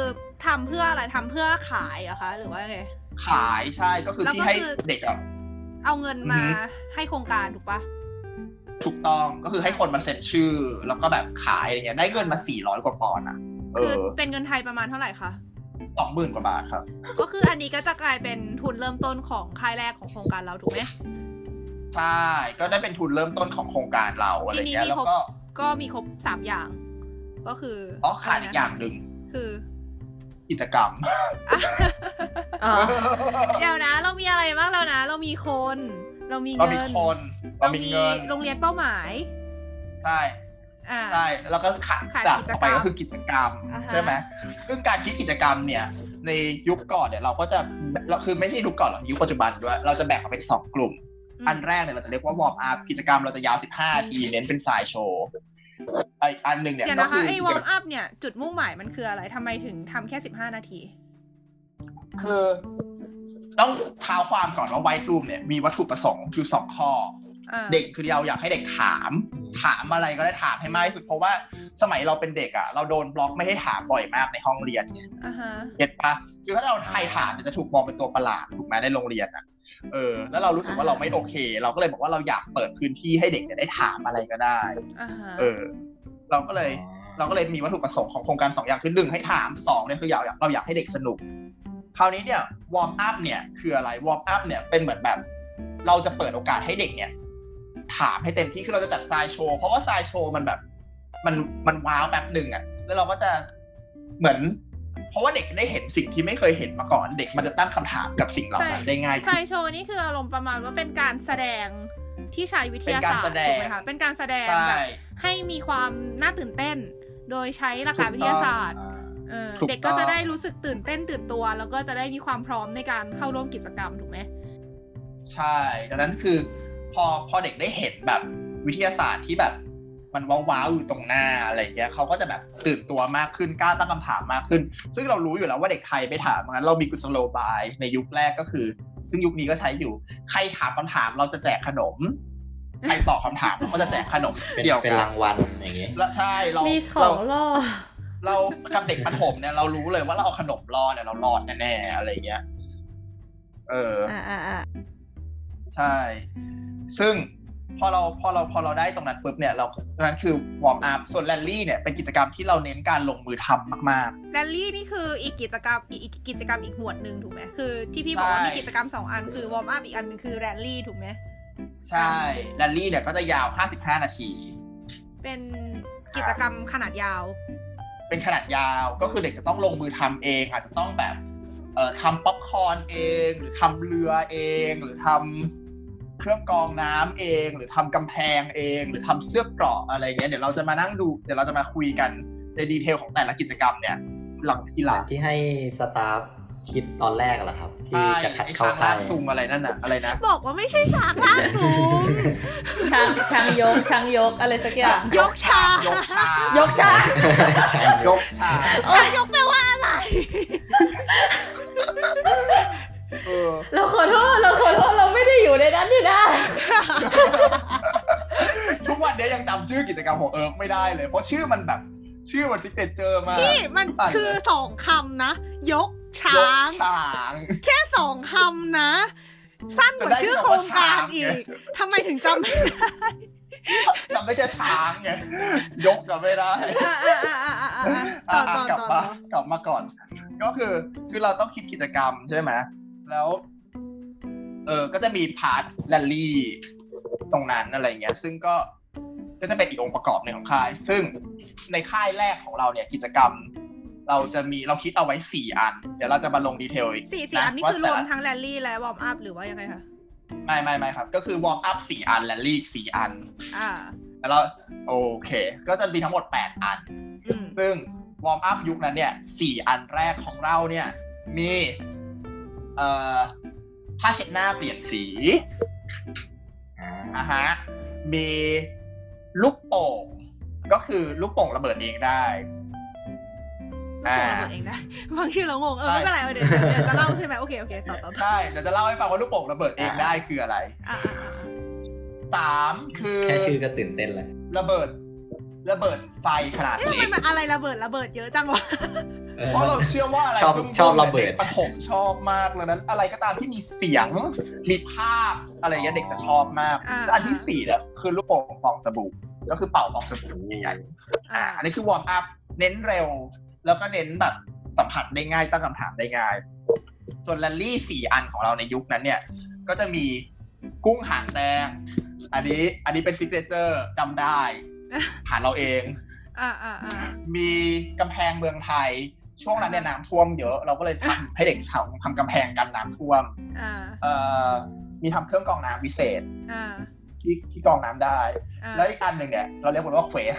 ทำเพื่ออะไรทำเพื่อขายเหรอคะ หรือว่าไง ขายใช่ ก็คือแล้วก็ที่ให้คือเด็กอะเอาเงินมาอือฮึให้โครงการถูกปะ ถูกต้องก็คือให้คนมาเซ็นชื่อ แล้วก็แบบขายอะไรเงี้ยได้เงินมาสี่ร้อยกว่าปอนด์อะเออคือเป็นเงินไทยประมาณเท่าไหร่คะสองหมื่นกว่าบาทครับ ก็คืออันนี้ก็จะกลายเป็นทุนเริ่มต้นของค่ายแรกของโครงการเราถูกไหมใช่ก็ได้เป็นทุนเริ่มต้นของโครงการเราอะไรทีนี้เงี้ยมีแล้วครบก็ก็มีครบสามอย่าง ก็คืออ๋อขาดอีกอย่างหนึ่งคือกิจกรรมอ๋อเดี๋ยวนะ เรามีอะไรบ้างแล้วนะ เรามีคน เรามีเราเงิมีนคนเราเรามีมีเงินโรงเรียนเป้าหมายใช่อ่าใช่แล้วก็ขาดขาดจากกิจต่กรรมอไปก็คือกิจกรรมอ่าฮะใช่ไหมซึ่งการคิดกิจกรรมเนี่ย ในยุคก่อนเนี่ยเราก็จะเราคือไม่ใช่ยุคก่อนหรอกยุคปัจจุบันด้วย เราจะแบ่งออกเป็นสองกลุ่มอันแรกเนี่ยเราจะเรียกว่า warm up กิจกรรมเราจะยาว15นาทีเน้นเป็น sci show อีกอันหนึ่งเนี่ยเดี๋ยวก็นะคะคือไอ้กิจกรรม up เนี่ยจุดมุ่งหมายมันคืออะไรทำไมถึงทำแค่สิบห้านาที คือ ต้องเท้าความก่อนว่า White Room เนี่ยมีวัตถุประสงค์คือสองข้ออ่าเด็กคือเราอยากให้เด็กถาม ถามอะไรก็ได้ถามให้มากที่สุดเพราะว่าสมัยเราเป็นเด็กอะ่ะ เราโดนบล็อกไม่ให้ถามบ่อยมากในห้องเรียนอ่าฮะเก็ตปะคือถ้าเราใครถามเนี่ยจะถูกมองเป็นตัวประหลาดถูกไหมในโรงเรียนอะ่ะเออแล้วเรารู้สึกว่าเราไม่โอเค เราก็เลยบอกว่าเราอยากเปิดพื้นที่ให้เด็กเนี่ยได้ถามอะไรก็ได้อ่าฮะเออ เราก็เลยเราก็เลยมีวัตถุประสงค์ของโครงการสองอย่างคือหนึ่งให้ถามสองเนี่ยคืออยากเราอยากให้เด็กสนุก คราวนี้เนี่ยwarm up เนี่ยคืออะไร warm up เนี่ยเป็นเหมือนแบบ เราจะเปิดโอกาสให้เด็กเนี่ย ถามให้เต็มที่คือเราจะจัดทรายโชว์เพราะว่าทรายโชว์มันแบบ มันมันว้าวแป๊บหนึ่งอะแล้วเราก็จะเหมือน เพราะว่าเด็กได้เห็นสิ่งที่ไม่เคยเห็นมาก่อน เด็กมันจะตั้งคำถามกับสิ่งเหล่านั้นได้ง่ายไซขึ้น sci show นี่คืออารมณ์ประมาณว่าเป็นการแสดงที่ใช้วิทยาศาสตร์เป็นการแสดงถูกไหมคะเป็นการแสดงใช่แบบให้มีความน่าตื่นเต้น โดยใช้หลักการวิทยาศาสตร์ เออถูกต้องเด็กก็จะได้รู้สึกตื่นเต้นตื่นตัว แล้วก็จะได้มีความพร้อมในการเข้าร่วมกิจกรรมถูกไหมใช่ดังนั้นคือ พอพอเด็กได้เห็นแบบวิทยาศาสตร์ที่แบบมันว้าวๆอยู่ตรงหน้าอะไรอย่างเงี้ยเขาก็จะแบบตื่นตัวมากขึ้นกล้าตั้งคำถามมากขึ้น ซึ่งเรารู้อยู่แล้วว่าเด็กไทยไม่ถามงั้นเรามีกุศโลบายในยุคแรกก็คือ ซึ่งยุคนี้ก็ใช้อยู่ ใครถามคำถามเราจะแจกขนมใครตอบคำถามเราก็จะแจกขนมเป็นเดียวเป็นกันรางวัลอย่างเงี้ยและใช่เรามีขอเรางล่อ เรากับเด็กประถมเนี่ยเรารู้เลยว่าเราเอาขนมรอดเนี่ยเรารอดแน่ๆอะไรอย่างเงี้ย เอออ่าอ่าอ่าใช่ ซึ่งพอเราพอเราพอเราได้ตรงนั้นปุ๊บเนี่ยเราตรงนั้นคือ warm up ส่วนแรลลี่เนี่ยเป็นกิจกรรมที่เราเน้นการลงมือทำมากแรลลี่นี่คืออีกกิจกรรมอีกอีกกิจกรรมอีกหมวดหนึ่งถูกไหมคือที่พี่บอกว่าใช่มีกิจกรรมสองอันคือ warm up อีกอันหนึ่งคือแรลลี่ถูกไหมๆใช่แรลลี่เนี่ยก็จะยาว 55 นาที เป็นกิจกรรมขนาดยาว เป็นขนาดยาวก็คือเด็กจะต้องลงมือทำเอง อาจจะต้องแบบเอ่อทำป๊อปคอร์นเอง หรือทำเรือเอง หรือทำเครื่องกรองน้ำเอง หรือทำกำแพงเอง หรือทำเสื้อเกราะอะไรเงี้ยเดี๋ยวเราจะมานั่งดูเดี๋ยวเราจะมาคุยกันใน detail ของแต่ละกิจกรรมเนี่ยหลังทีหลังที่ให้ staff คิดตอนแรกเหรอครับ ที่จะคัดไอ้เข้าช้างค่าลายกซุงอะไรนั่นน่ะอะไรนะ บอกว่าไม่ใช่ช้างลากสูงช้างช้างยกช้างยกอะไรสักอย่างยกช้างยกชายกช้างยกชาช้างยกแปลว่าอะไรเออเราขอโทษเราขอโทษเราไม่ได้อยู่ในนั้นนี่นะทุกวันนี้ยังจำชื่อกิจกรรมของเอิร์กไม่ได้เลย เพราะชื่อมันแบบ ชื่อมัน signature มากพี่มันตายแล้วคือสองคำนะ ยกช้าง ยกช้าง แค่สองคำนะ สั้นกว่าชื่อโครงการอีกทำไมถึงจำไม่ได้จำได้แค่ช้างไงยกจำไม่ได้อะอะอะอะอะอะต่อต่อกลับต่อมาต่อกลับมาก่อน ก็คือคือเราต้องคิดกิจกรรมใช่ไหมแล้ว เออก็จะมี part แรลลี่ตรงนั้นอะไรเงี้ย ซึ่งก็ก็จะเป็นอีกองค์ประกอบหนึ่งของค่าย ซึ่งในค่ายแรกของเราเนี่ยกิจกรรม เราจะมีเราคิดเอาไว้สี่อัน เดี๋ยวเราจะมาลง detail อีกสี่สี่อันนี้คือว่าวมแต่ละรวมทั้งแรลลี่และ warm up หรือว่ายังไงคะไม่ไม่ไม่ครับ ก็คือ warm up สี่อันแรลลี่สี่อัน อ่าแล้วเราโอเค ก็จะมีทั้งหมดแปดอันอืมซึ่ง warm up ยุคนั้นเนี่ยสี่อันแรกของเราเนี่ย มีเอ่อผ้าเช็ดหน้าเปลี่ยนสีอ่านะฮะมีลูกโป่งก็คือลูกโป่งระเบิดเองได้ ลูกโป่งระเบิดเองได้ฟังชื่อแล้วงงเออไม่เป็นไรเออเดี๋ยวเดี๋ยวเดี๋ยวจะเล่าใช่ไหมโอเคโอเคต่อต่อต่อใช่เดี๋ยวจะเล่าให้ฟังว่าลูกโป่งระเบิดเองได้คืออะไรอ่าอ่าอ่าสามคือแค่ชื่อก็ตื่นเต้นแล้วระเบิด ระเบิดไฟขนาดเอ๊ะทำไมเล็กมันอะไรระเบิดระเบิดเยอะจังวะเออเพราะเราเชื่อว่าอะไรชอบบึ้มๆชอบระเบิดเด็กประถมชอบมากเลยนั้น อะไรก็ตามที่มีเสียงมีภาพอะไรอย่างเงี้ยเด็กจะชอบมากอ่าแล้วอันที่สี่เนี่ยคือลูกโป่งฟองสบู่ก็คือเป่าฟองสบู่ใหญ่ๆอ่าอ่าอันนี้คือ warm up เน้นเร็ว แล้วก็เน้นแบบสัมผัสได้ง่ายตั้งคำถามได้ง่าย ส่วนแรลลี่สี่อันของเราในยุคนั้นเนี่ย ก็จะมีกุ้งหางแดง อันนี้ อันนี้เป็น signature จำได้ผ่านเราเองอ่าอ่าอ่ามีกำแพงเมืองไทย ช่วงนั้นเนี่ยน้ำท่วมเยอะ เราก็เลยทำให้เด็กทำทำกำแพงกันน้ำท่วมอ่าเอ่อมีทำเครื่องกรองน้ำวิเศษอ่า ที่ที่กรองน้ำได้อ่าแล้วอีกอันหนึ่งเนี่ยเราเรียกมันว่า quest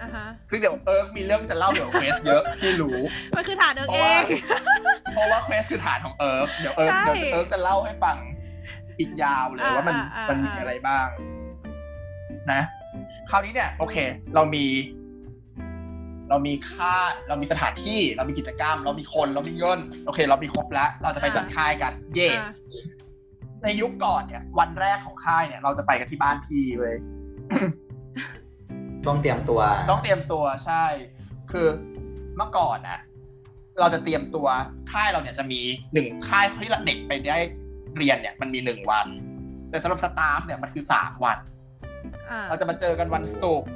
อ่าฮะซึ่งเดี๋ยวเอิร์กมีเรื่องจะเล่าเกี่ยวกับ quest เยอะที่รู้มันคือฐานเอิร์กเพเองเพราะว่าเพราะว่า quest คือฐานของเอิร์กเดี๋ยวเอิร์กใช่เดี๋ยวเอิร์กจะเล่าให้ฟังอีกยาวเลยอ่าว่ามันอ่าอ่ามันมีอะไรบ้าง นะ คราวนี้เนี่ย โอเค เรามี เรามีค่า เรามีสถานที่ เรามีกิจกรรม เรามีคน เรามีเงิน โอเค เรามีครบแล้ว เราจะไปจัดค่ายกัน เย่อ่า ในยุคก่อนเนี่ย วันแรกของค่ายเนี่ย เราจะไปกันที่บ้านพี่เว้ยช่วงเตรียมตัว ต้องเตรียมตัวใช่ คือเมื่อก่อนนะเราจะเตรียมตัวค่ายเราเนี่ยจะมีหนึ่งค่ายที่เด็กไปได้เรียนเนี่ย มันมีหนึ่งวัน แต่สำหรับสตาฟเนี่ยมันคือสามวันอ่าเราจะมาเจอกันวันศุกร์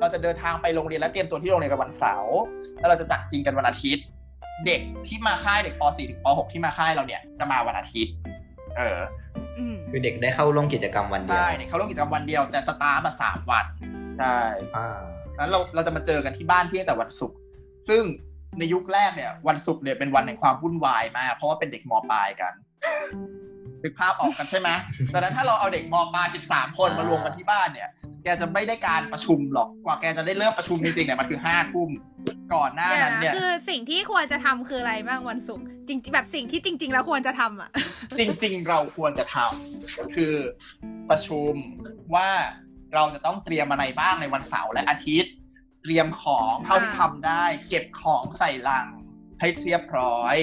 เราจะเดินทางไปโรงเรียนและเตรียมตัวที่โรงเรียนกันวันเสาร์แล้วเราจะจัดจริงกันวันอาทิตย์ เด็กที่มาค่ายเด็กป .4 ถึงป .6 ที่มาค่ายเราเนี่ยจะมาวันอาทิตย์ เอออืมคือเด็กได้เข้าร่วมกิจกรรมวันเดียว ใช่เด็กเขาร่วมกิจกรรมวันเดียวแต่สตาฟมาสามวัน ใช่อ่านั้นเราเราจะมาเจอกันที่บ้านพี่ตั้งแต่วันศุกร์ซึ่งในยุคแรกเนี่ย วันศุกร์เนี่ยเป็นวันแห่งความวุ่นวายมากเพราะว่าเป็นเด็กมปลายกัน นึกภาพออกกันใช่ไหมแต่นั้นถ้าเราเอาเด็กมปลาย13 คนมารวมกันที่บ้านเนี่ย แกจะไม่ได้การประชุมหรอก กว่าแกจะได้เริ่มประชุมจริงๆเนี่ยมันคือห้าทุ่มก่อนหน้าเดี๋ยวนั้นนะเนี่ยคือสิ่งที่ควรจะทำคืออะไรบ้างวันศุกร์จริงๆแบบสิ่งที่จริง ๆ แล้วควรจะทำอะ จริง ๆ เราควรจะทำคือประชุมว่าเราจะต้องเตรียมอะไรบ้างในวันเสาร์และอาทิตย์ เตรียมของเท่าที่ทำได้ เก็บของใส่ลังให้เรียบร้อย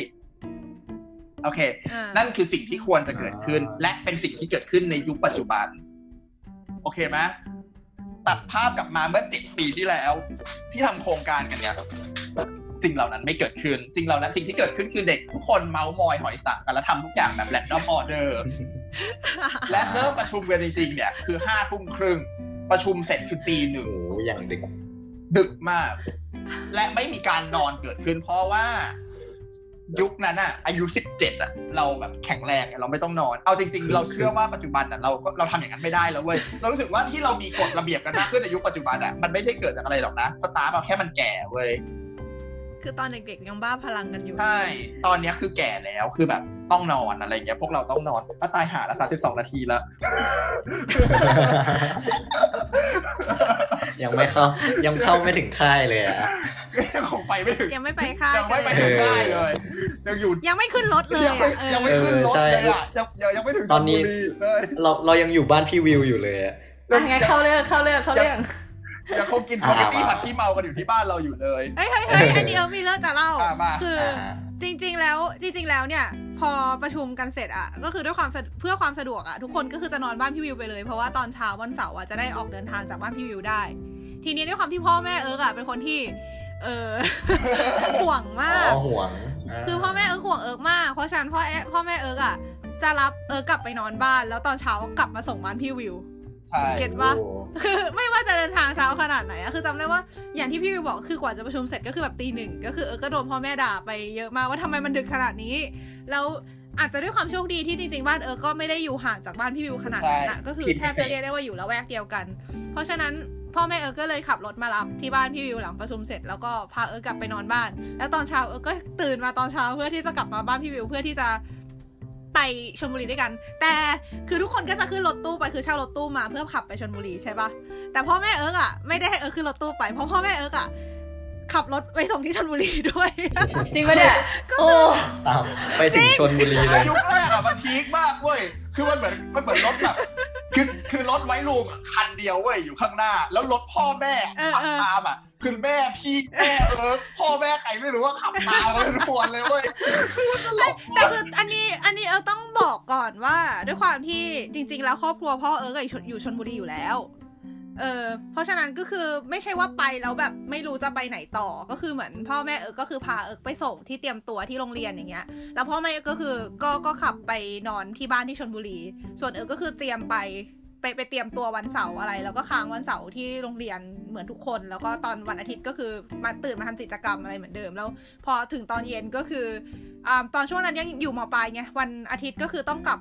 โอเคอ่านั่นคือสิ่งที่ควรจะเกิดขึ้นอ่าและเป็นสิ่งที่เกิดขึ้นในยุคปัจจุบัน โอเคไหมตัดภาพกลับมาเมื่อเจ็ดปีที่แล้ว ที่ทำโครงการกันเนี่ยสิ่งเหล่านั้นไม่เกิดขึ้น สิ่งเหล่านั้นสิ่งที่เกิดขึ้นคือเด็กทุกคนเมาส์มอยหอยสังกันแล้วทำทุกอย่างแบบแรนดอมออเดอร์และเริ่มประชุมกันจริงๆเนี่ย คือห้าทุ่มครึ่งประชุมเสร็จคือตีหนึ่งโอ้โหอย่างดึก ดึกมาก และไม่มีการนอนเกิดขึ้น เพราะว่า ยุคนั้นอะอายุสิบเจ็ดอะเราแบบแข็งแรงอะเราไม่ต้องนอน เอาจริงๆ เราเชื่อว่าปัจจุบันอะเราก็เราทำอย่างนั้นไม่ได้แล้วเว้ยเรารู้สึกว่าที่เรามีกฎระเบียบกันมากขึ้นในยุคปัจจุบันอะมันไม่ใช่เกิดจากอะไรหรอกนะสตาร์แบบแค่มันแก่เว้ย คือตอนเด็กๆยังบ้าพลังกันอยู่ ใช่ ตอนเนี้ยคือแก่แล้วคือแบบต้องนอนอะไรเงี้ย พวกเราต้องนอนก็ตายหาละสามสิบสองนาทีแล้วยังไม่เข้า ยังเข้าไม่ถึงค่ายเลยอะยังคงไปไม่ถึงยังไม่ไปค่ายยังไม่ไปกันถึงเลยได้เลยยังอยู่ยังไม่ขึ้นรถเลยยังไม่อะเออยังไม่ขึ้นรถเลยอะยังยังยังไม่ถึงตอนนี้ชลบุรีเลยเราเรายังอยู่บ้านพี่วิวอยู่เลยอะอะงั้นเข้าเรื่องเข้าเรื่องเข้าเรื่อง ยังคงกินอ่า comedy มาผัดขี้เมากันอยู่ที่บ้านเราอยู่เลยเฮ้ยเฮ้ยเฮ้ยอันนี้เอิร์กมีเรื่องจะเล่าอะมาคืออ่าจริง ๆ แล้วจริง ๆ แล้วเนี่ย พอประชุมกันเสร็จอะก็คือด้วยความสะเพื่อความสะดวกอะทุกคนก็คือจะนอนบ้านพี่วิวไปเลย เพราะว่าตอนเช้าวันเสาร์อะจะได้ออกเดินทางจากบ้านพี่วิวได้ ทีนี้ด้วยความที่พ่อแม่เอิร์กอะเป็นคนที่ เออห่วงอ๋มากอห่วงาคือพ่อแม่เอิร์กห่วงเอิร์กมากเพราะฉะนั้นพ่อแอพ่อแม่เอิร์กอะจะรับเอิร์กกลับไปนอนบ้าน แล้วตอนเช้ากลับมาส่งบ้านพี่วิวใช่ get ปะโอ้คือไม่ว่าจะเดินทางเช้าขนาดไหนอะคือจำได้ว่าอย่างที่พี่วิวบอกคือกว่าจะประชุมเสร็จก็คือแบบตีหนึ่งก็คือเอิร์กก็โดนพ่อแม่ด่าไปเยอะมากว่าทำไมมันดึกขนาดนี้ แล้วอาจจะด้วยความโชคดีที่จริงๆ บ้านเอิร์กก็ไม่ได้อยู่ห่างจากบ้านพี่วิวขนาดนั้นอะก็คือแทบจะเรียกได้ว่าอยู่ละแวกเดียวกัน เพราะฉะนั้นพ่อแม่เอิร์กก็เลยขับรถมารับที่บ้านพี่วิวหลังประชุมเสร็จแล้วก็พาเอิร์กกลับไปนอนบ้าน แล้วตอนเช้าเอิร์กก็ตื่นมาตอนเช้าเพื่อที่จะกลับมาบ้านพี่วิวเพื่อที่จะ ไปชลบุรีด้วยกัน แต่คือทุกคนก็จะขึ้นรถตู้ไปคือเช่ารถตู้มาเพื่อขับไปชลบุรีใช่ปะแต่พ่อแม่เอิร์กอะไม่ได้ให้เอิร์กขึ้นรถตู้ไปเพราะพ่อแม่เอิร์กอะขับรถไปส่งที่ชลบุรีด้วย จริงปะเนี่ยโอ้ตามไปถึงชลบุรีเลยยุคแรกอะมัน peak มากเว้ย คือมันเหมือนมันเหมือนรถแบบคือคือรถไว้ลูกอะคันเดียวเว้ยอยู่ข้างหน้า แล้วรถพ่อแม่เอิร์กขับเออตามอะคือแม่พี่แม่เอิร์กพ่อแม่ใครไม่รู้ว่าขับตามกันทุกคนเลยเว้ยคือมันตลกแต่คืออันนี้อันนี้เอิร์กต้องบอกก่อนว่า ด้วยความที่จริง ๆ แล้วครอบครัวพ่อเอิร์กอะอยู่ชลอยู่ชลบุรีอยู่แล้ว เออเพราะฉะนั้นก็คือไม่ใช่ว่าไปแล้วแบบไม่รู้จะไปไหนต่อก็คือเหมือนพ่อแม่เอิร์กก็คือพาเอิร์กไปส่งที่เตรียมตัวที่โรงเรียนอย่างเงี้ย แล้วพ่อแม่ก็คือก็ก็ขับไปนอนที่บ้านที่ชลบุรี ส่วนเอิร์กก็คือเตรียมไปไปไปเตรียมตัววันเสาร์อะไร แล้วก็ค้างวันเสาร์ที่โรงเรียนเหมือนทุกคน แล้วก็ตอนวันอาทิตย์ก็คือมาตื่นมาทำกิจกรรมอะไรเหมือนเดิม แล้วพอถึงตอนเย็นก็คืออ่าตอนช่วงนั้นยังอยู่มปลายไงวันอาทิตย์ก็คือต้องกลับ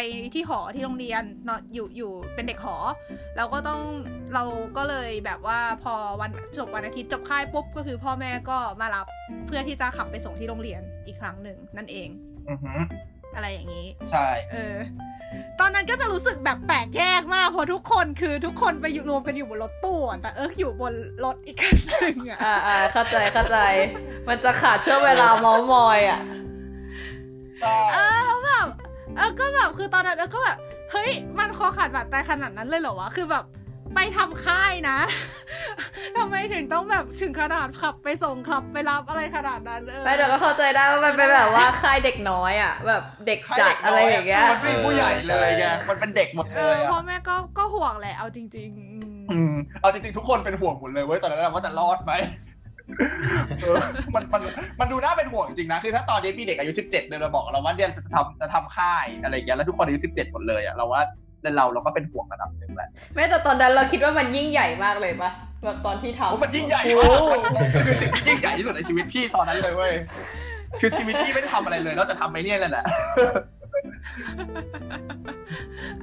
ไปที่หอที่โรงเรียนเนอะอยู่อยู่เป็นเด็กหอแล้วก็ต้องเราก็เลยแบบว่าพอวันจบวันอาทิตย์จบค่ายปุ๊บก็คือพ่อแม่ก็มารับเพื่อที่จะขับไปส่งที่โรงเรียนอีกครั้งหนึ่งนั่นเองอือหืออะไรอย่างนี้ ใช่ เออ ตอนนั้นก็จะรู้สึกแบบแปลกแยกมากเพราะทุกคนคือทุกคนไปอยู่รวมกันอยู่บนรถตู้อะแต่เอิร์กอยู่บนรถอีกคันหนึ่งอะอ่าอ่าเข้าใจเข้าใจ มันจะขาดช่วงเวลาเมาส์มอยอะใช่เออแล้วแบบ เออก็แบบคือตอนนั้นเออก็แบบเฮ้ยมันคอขาดบาดตายขนาดนั้นเลยเหรอวะคือแบบไปทำค่ายนะทำไมถึงต้องแบบถึงขนาดขับไปส่งขับไปรับอะไรขนาดนั้นเออไม่แต่ก็เข้าใจได้ว่ามันเป็นแบบว่าค่ายเด็กน้อยอะ แบบเด็กจัดอะไรอย่างเงี้ยมันไม่มีผู้ใหญ่เลยไงมันเป็นเด็กหมดเอเลอยพ่ออะแม่ก็ก็ห่วงแหละเอาจริงๆอืมอืมเอาจริงๆทุกคนเป็นห่วงหมดเลยเว้ยตอนนั้นอะว่าจะรอดไหมเออ มันมันมันดูน่าเป็นห่วงจริงๆนะคือถ้าตอนนี้มีเด็กอายุสิบเจ็ดเดินมาบอกเราว่าเรียนจะทำจะทำค่ายอะไรอย่างเงี้ยแล้วทุกคนอายุสิบเจ็ดหมดเลยอะเราว่าเราเราก็เป็นห่วงระดับหนึ่งแหละแม้แต่ตอนนั้นเราคิดว่ามันยิ่งใหญ่มากเลยปะแบบตอนที่ทำโอ้มันยิ่งใหญ่โอ้มากมันคือสิ่งที่ยิ่งใหญ่ที่สุดในชีวิตพี่ตอนนั้นเลยเว้ยคือชีวิตพี่ไม่ได้ทำอะไรเลยนอกจากทำไอ้เนี่ยแหละ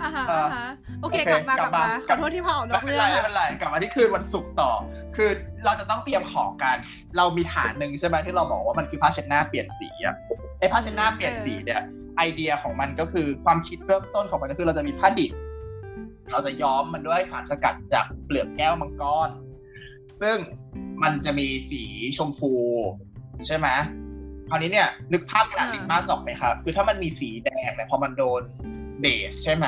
อ่าฮะเอออ่าฮะโอเคโอเค กลับมากกลัลับบมามาขอโทษที่พาออกนไม่อกเป็นเรื่ไรองไม่อะเป็นไรกลับมาที่คืนวันศุกร์ต่อ คือเราจะต้องเตรียมของกัน เรามีฐานหนึ่งใช่ไหมที่เราบอกว่ามันคือผ้าเช็ดหน้าเปลี่ยนสีอะไอ้ผ้าเช็ดหน้าเปลี่ยนสีเนี่ยไอเดียของมันก็คือความคิดเริ่มต้นของมันก็คือเราจะมีผ้าดิบเราจะย้อมมันด้วยสารสกัดจากเปลือกแก้วมังกร ซึ่งมันจะมีสีชมพู ใช่ไหม คราวนี้เนี่ยนึกภาพกระดาษลิปมาสออกไหมครับ คือถ้ามันมีสีแดงเนี่ยพอมันโดนเบสใช่ไหม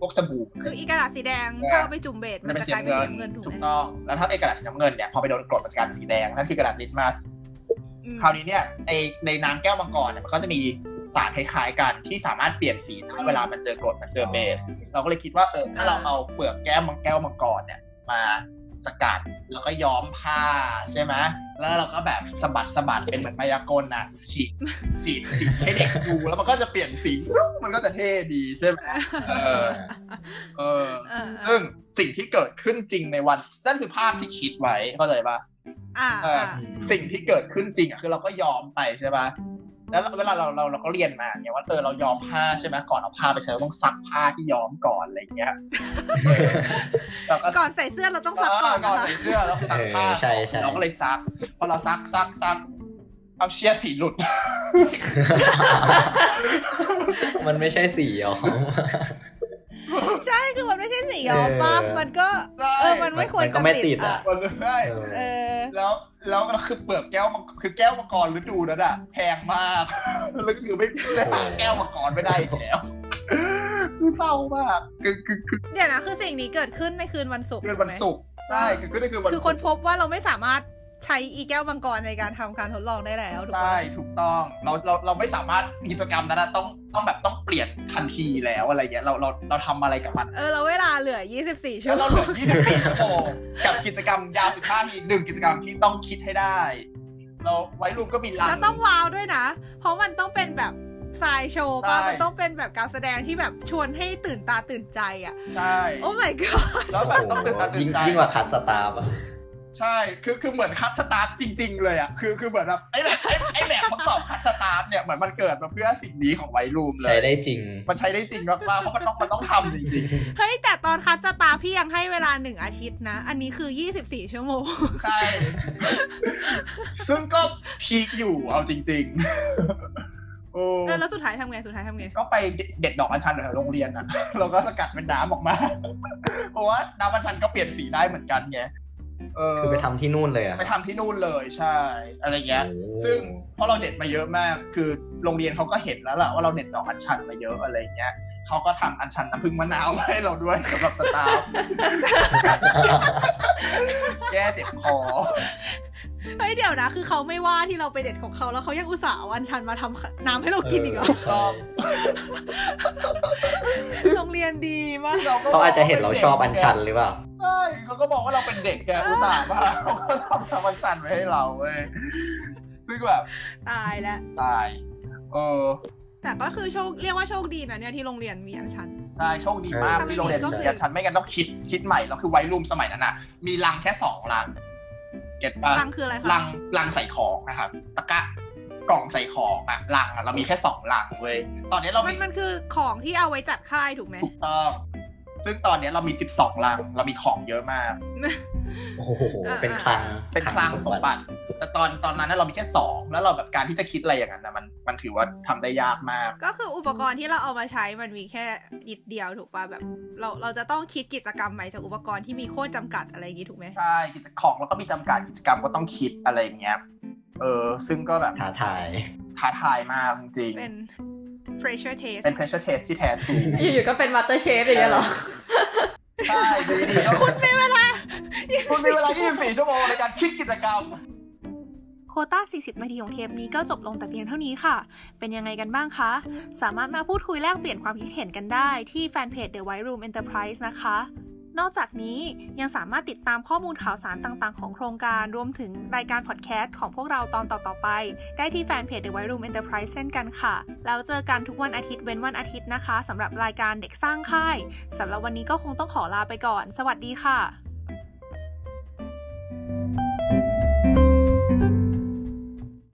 พวกสบู่คืออีกระดาษสีแดงเนี่ยถ้าเอาไปจุ่มเบสมัมันนจะจะเป็นกสีลายเป็นน้ำเงินสีน้ำเงินถูกถูกไหมต้องแล้วถ้าไอ้กระดาษสีน้ำเงินเนี่ยพอไปโดนกรดมันจะกลายเป็นสีแดงนั่นคือกระดาษลิปมาสอืมคราวนี้เนี่ยในในน้ำแก้วมังกรเนี่ยมันก็จะมีสารคล้ายๆกันที่สามารถเปลี่ยนสีได้เวลามันเจอกรดมันเจอเบส เราก็เลยคิดว่าเออถ้าเราเอาเปลือกแก้วมังแก้วมังกรเนี่ยมา สกัด แล้วก็ย้อมผ้าใช่ไหมแล้วเราก็แบบสะบัดสะบัดเป็นเหมือนมายากลน่ะฉีดฉีดฉีดให้เด็กดูแล้วมันก็จะเปลี่ยนสีมันก็จะเท่ดีใช่ไหมเออเออเออเอซึ่องสิ่งที่เกิดขึ้นจริงในวันนั่นคือภาพที่คิดไว้เข้าใจปะอ่าเอออ่าสิ่งที่เกิดขึ้นจริงอะคือเราก็ยอมไปใช่ปะ แล้วเวลาเราเราเราก็เรียนมาเนี่ยว่าเออเรายอมผ้าใช่ไหมก่อนเอาผ้าไปใช้เราต้องซักผ้าที่ย้อมก่อนอะไรอย่างเงี้ยเออเราก็ก่อนใส่เสื้อเราต้องซักก่อนก่อนนะคะใส่เสื้อแล้วซักผ้าเออใช่ใช่เราก็เลยซักพอเราซักซักซักเอาเชียร์สีหลุด มันไม่ใช่สีหรอ ใช่คือมันไม่ใช่สีย้อมปะเออมันก็ใช่เออมันไม่ควรมันก็จะไม่ติติดดอะอะมันเลยได้เออแล้วแล้วก็คือเปลือกแก้วมังคือแก้วมังกรฤดูนั้นอะแพงมากแล้วก็คือไม่ได้หาแก้วมังกรไม่ได้อีกแล้วคือเศร้ามากคือคือคือเดี๋ยวนะคือสิ่งนี้เกิดขึ้นในคืนวันศุกร์คืนถูวันไหมศุกร์ใช่คือคือได้คือวันคือคนพบว่าเราไม่สามารถ ใช้อีแก้วมังกรในการทำการทดลองได้แล้วถูกไหมใช่ถูกต้องเราเราเราไม่สามารถกิจกรรมนั้นอะต้องต้องแบบต้องเปลี่ยนทันทีแล้วอะไรเงี้ยเราเราเราทำอะไรกับมัน เออเราเวลาเหลือ 24 ชั่แล้ววโมเรางเหลือ 24 ชั่วโมงกับกิจกรรมยาว15มีหนึ่งกิจกรรมที่ต้องคิดให้ได้ เราไว้รูมก็มีลังแล้วต้องว้าวด้วยนะ เพราะมันต้องเป็นแบบสายโชว์ป่ะใช่มันต้องเป็นแบบการแสดงที่แบบชวนให้ตื่นตาตื่นใจอะใช่โอ้ my god แล้วแบบต้องตื่นตาตื่ยิ่นงใจยิ่งกว่าคัดสตาร์ฟอะ ใช่ คือ คือ เหมือนคัดสตาร์ทจริง ๆ เลยอะ คือ คือ เหมือนแบบไอ้แบบไอ้ไอ้แบบทดสอบคัดสตาร์ทเนี่ย เหมือนมันเกิดมาเพื่อสิ่งนี้ของไวรูมเลใช้ยได้จริง มันใช้ได้จริงมากๆเพราะมันต้อง มันต้องทำจริงเฮ้ย แต่ตอนคัสตาร์พี่ยังให้เวลาหนึ่งอาทิตย์นะ อันนี้คือ 24 ชั่วโมงๆใช่ ซึ่งก็พีคอยู่ เอาจริงๆโอ้เออแล้วสุดท้ายทำไง สุดท้ายทำไง ก็ไปเด็ดดอกอัญชันแถวโรงเรียนอะ เราก็สกัดเป็นน้ำออกมา เพราะว่าน้ำอัญชันก็เปลี่ยนสีได้เหมือนกันไงเออ คือไปทำที่นู่นเลยอะไปทำที่นู่นเลยใช่ อะไรเงี้ยโอ้ซึ่งเพราะเราเด็ดมาเยอะมาก คือโรงเรียนเขาก็เห็นแล้วล่ะว่าเราเด็ดดอกอัญชันมาเยอะอะไรเงี้ยเขาก็ทำอัญชันน้ำผึ้งมะนาวมาให้เราด้วยสำหรับสตาฟแก้เจ็บคอ เฮ้ยเดี๋ยวนะ คือเขาไม่ว่าที่เราไปเด็ดของเขาแล้วเขายังอุตส่าห์เอาอันชันมาทำน้ำให้เรากินอีกเหรอใช่โรงเรียนดีมากเขาอาจจะเห็นเราชอบอัญชันหรือเปล่าใช่เขาก็บอกว่าเราเป็นเด็กแกอุตส่าห์มาเขาก็ทำทำอัญชันไว้ให้เราเว้ยซึ่งแบบตายแล้วตาย เออแต่ก็คือโชคเรียกว่าโชคดีนะเนี่ยที่โรงเรียนมีอันชันใช่โชคดีมากเออที่โรงเรียนก็คือเรียนฉันไม่งั้นต้องคิดคิดใหม่แล้วคือไวรูมสมัยนั้นน่ะ มีลังแค่สองลัง เก็ตปะลังคืออะไรคะลังลังใส่ของนะครับตะกร้ากล่องใส่ของอะลังอะเรามีแค่สองลังเว้ยตอนนี้เรามัมีนมันคือของที่เอาไว้จัดค่ายถูกไหมถูกต้องซึ่งตอนนี้เรามีสิบสองลัง เรามีของเยอะมาก โอ้โห เป็นคลัง เป็นคลังสมบัติ แต่ตอนตอนนั้นนะเรามีแค่สองแล้วเราแบบการที่จะคิดอะไรอย่างนั้นนะมันมันถือว่าทำได้ยากมาก ก็คืออุปกรณ์ที่เราเอามาใช้มันมีแค่นิดเดียวถูกป่ะแบบ เราเราจะต้องคิดกิจกรรมใหม่จากอุปกรณ์ที่มีโคตรจำกัดอะไรอย่างงี้ถูกไหมใช่กิจของแล้วก็มีจำกัดกิจกรรมก็ต้องคิดอะไรอย่างเงี้ยเออซึ่งก็แบบท้าทายท้าทายมากจริงๆเป็น pressure test เป็น pressure test ที่แท้ true อยู่ๆก็เป็น MasterChef อย่างเงี้ยเหรอใช่ดูดีๆก็คุณมีเวลาคุณมีเวลา24ชั่วโมงในการคิดกิจกรรม โคต้า 40 นาทีของเทปนี้ก็จบลงแต่เพียงเท่านี้ค่ะ เป็นยังไงกันบ้างคะ สามารถมาพูดคุยแลกเปลี่ยนความคิดเห็นกันได้ที่แฟนเพจ The White Room Enterprise นะคะ นอกจากนี้ยังสามารถติดตามข้อมูลข่าวสารต่างๆ ของโครงการรวมถึงรายการพอดแคสต์ของพวกเราตอนต่อๆไป ได้ที่แฟนเพจ The White Room Enterprise เช่นกันค่ะ แล้วเจอกันทุกวันอาทิตย์เว้นวันอาทิตย์นะคะสำหรับรายการเด็กสร้างค่ายสำหรับวันนี้ก็คงต้องขอลาไปก่อน สวัสดีค่ะ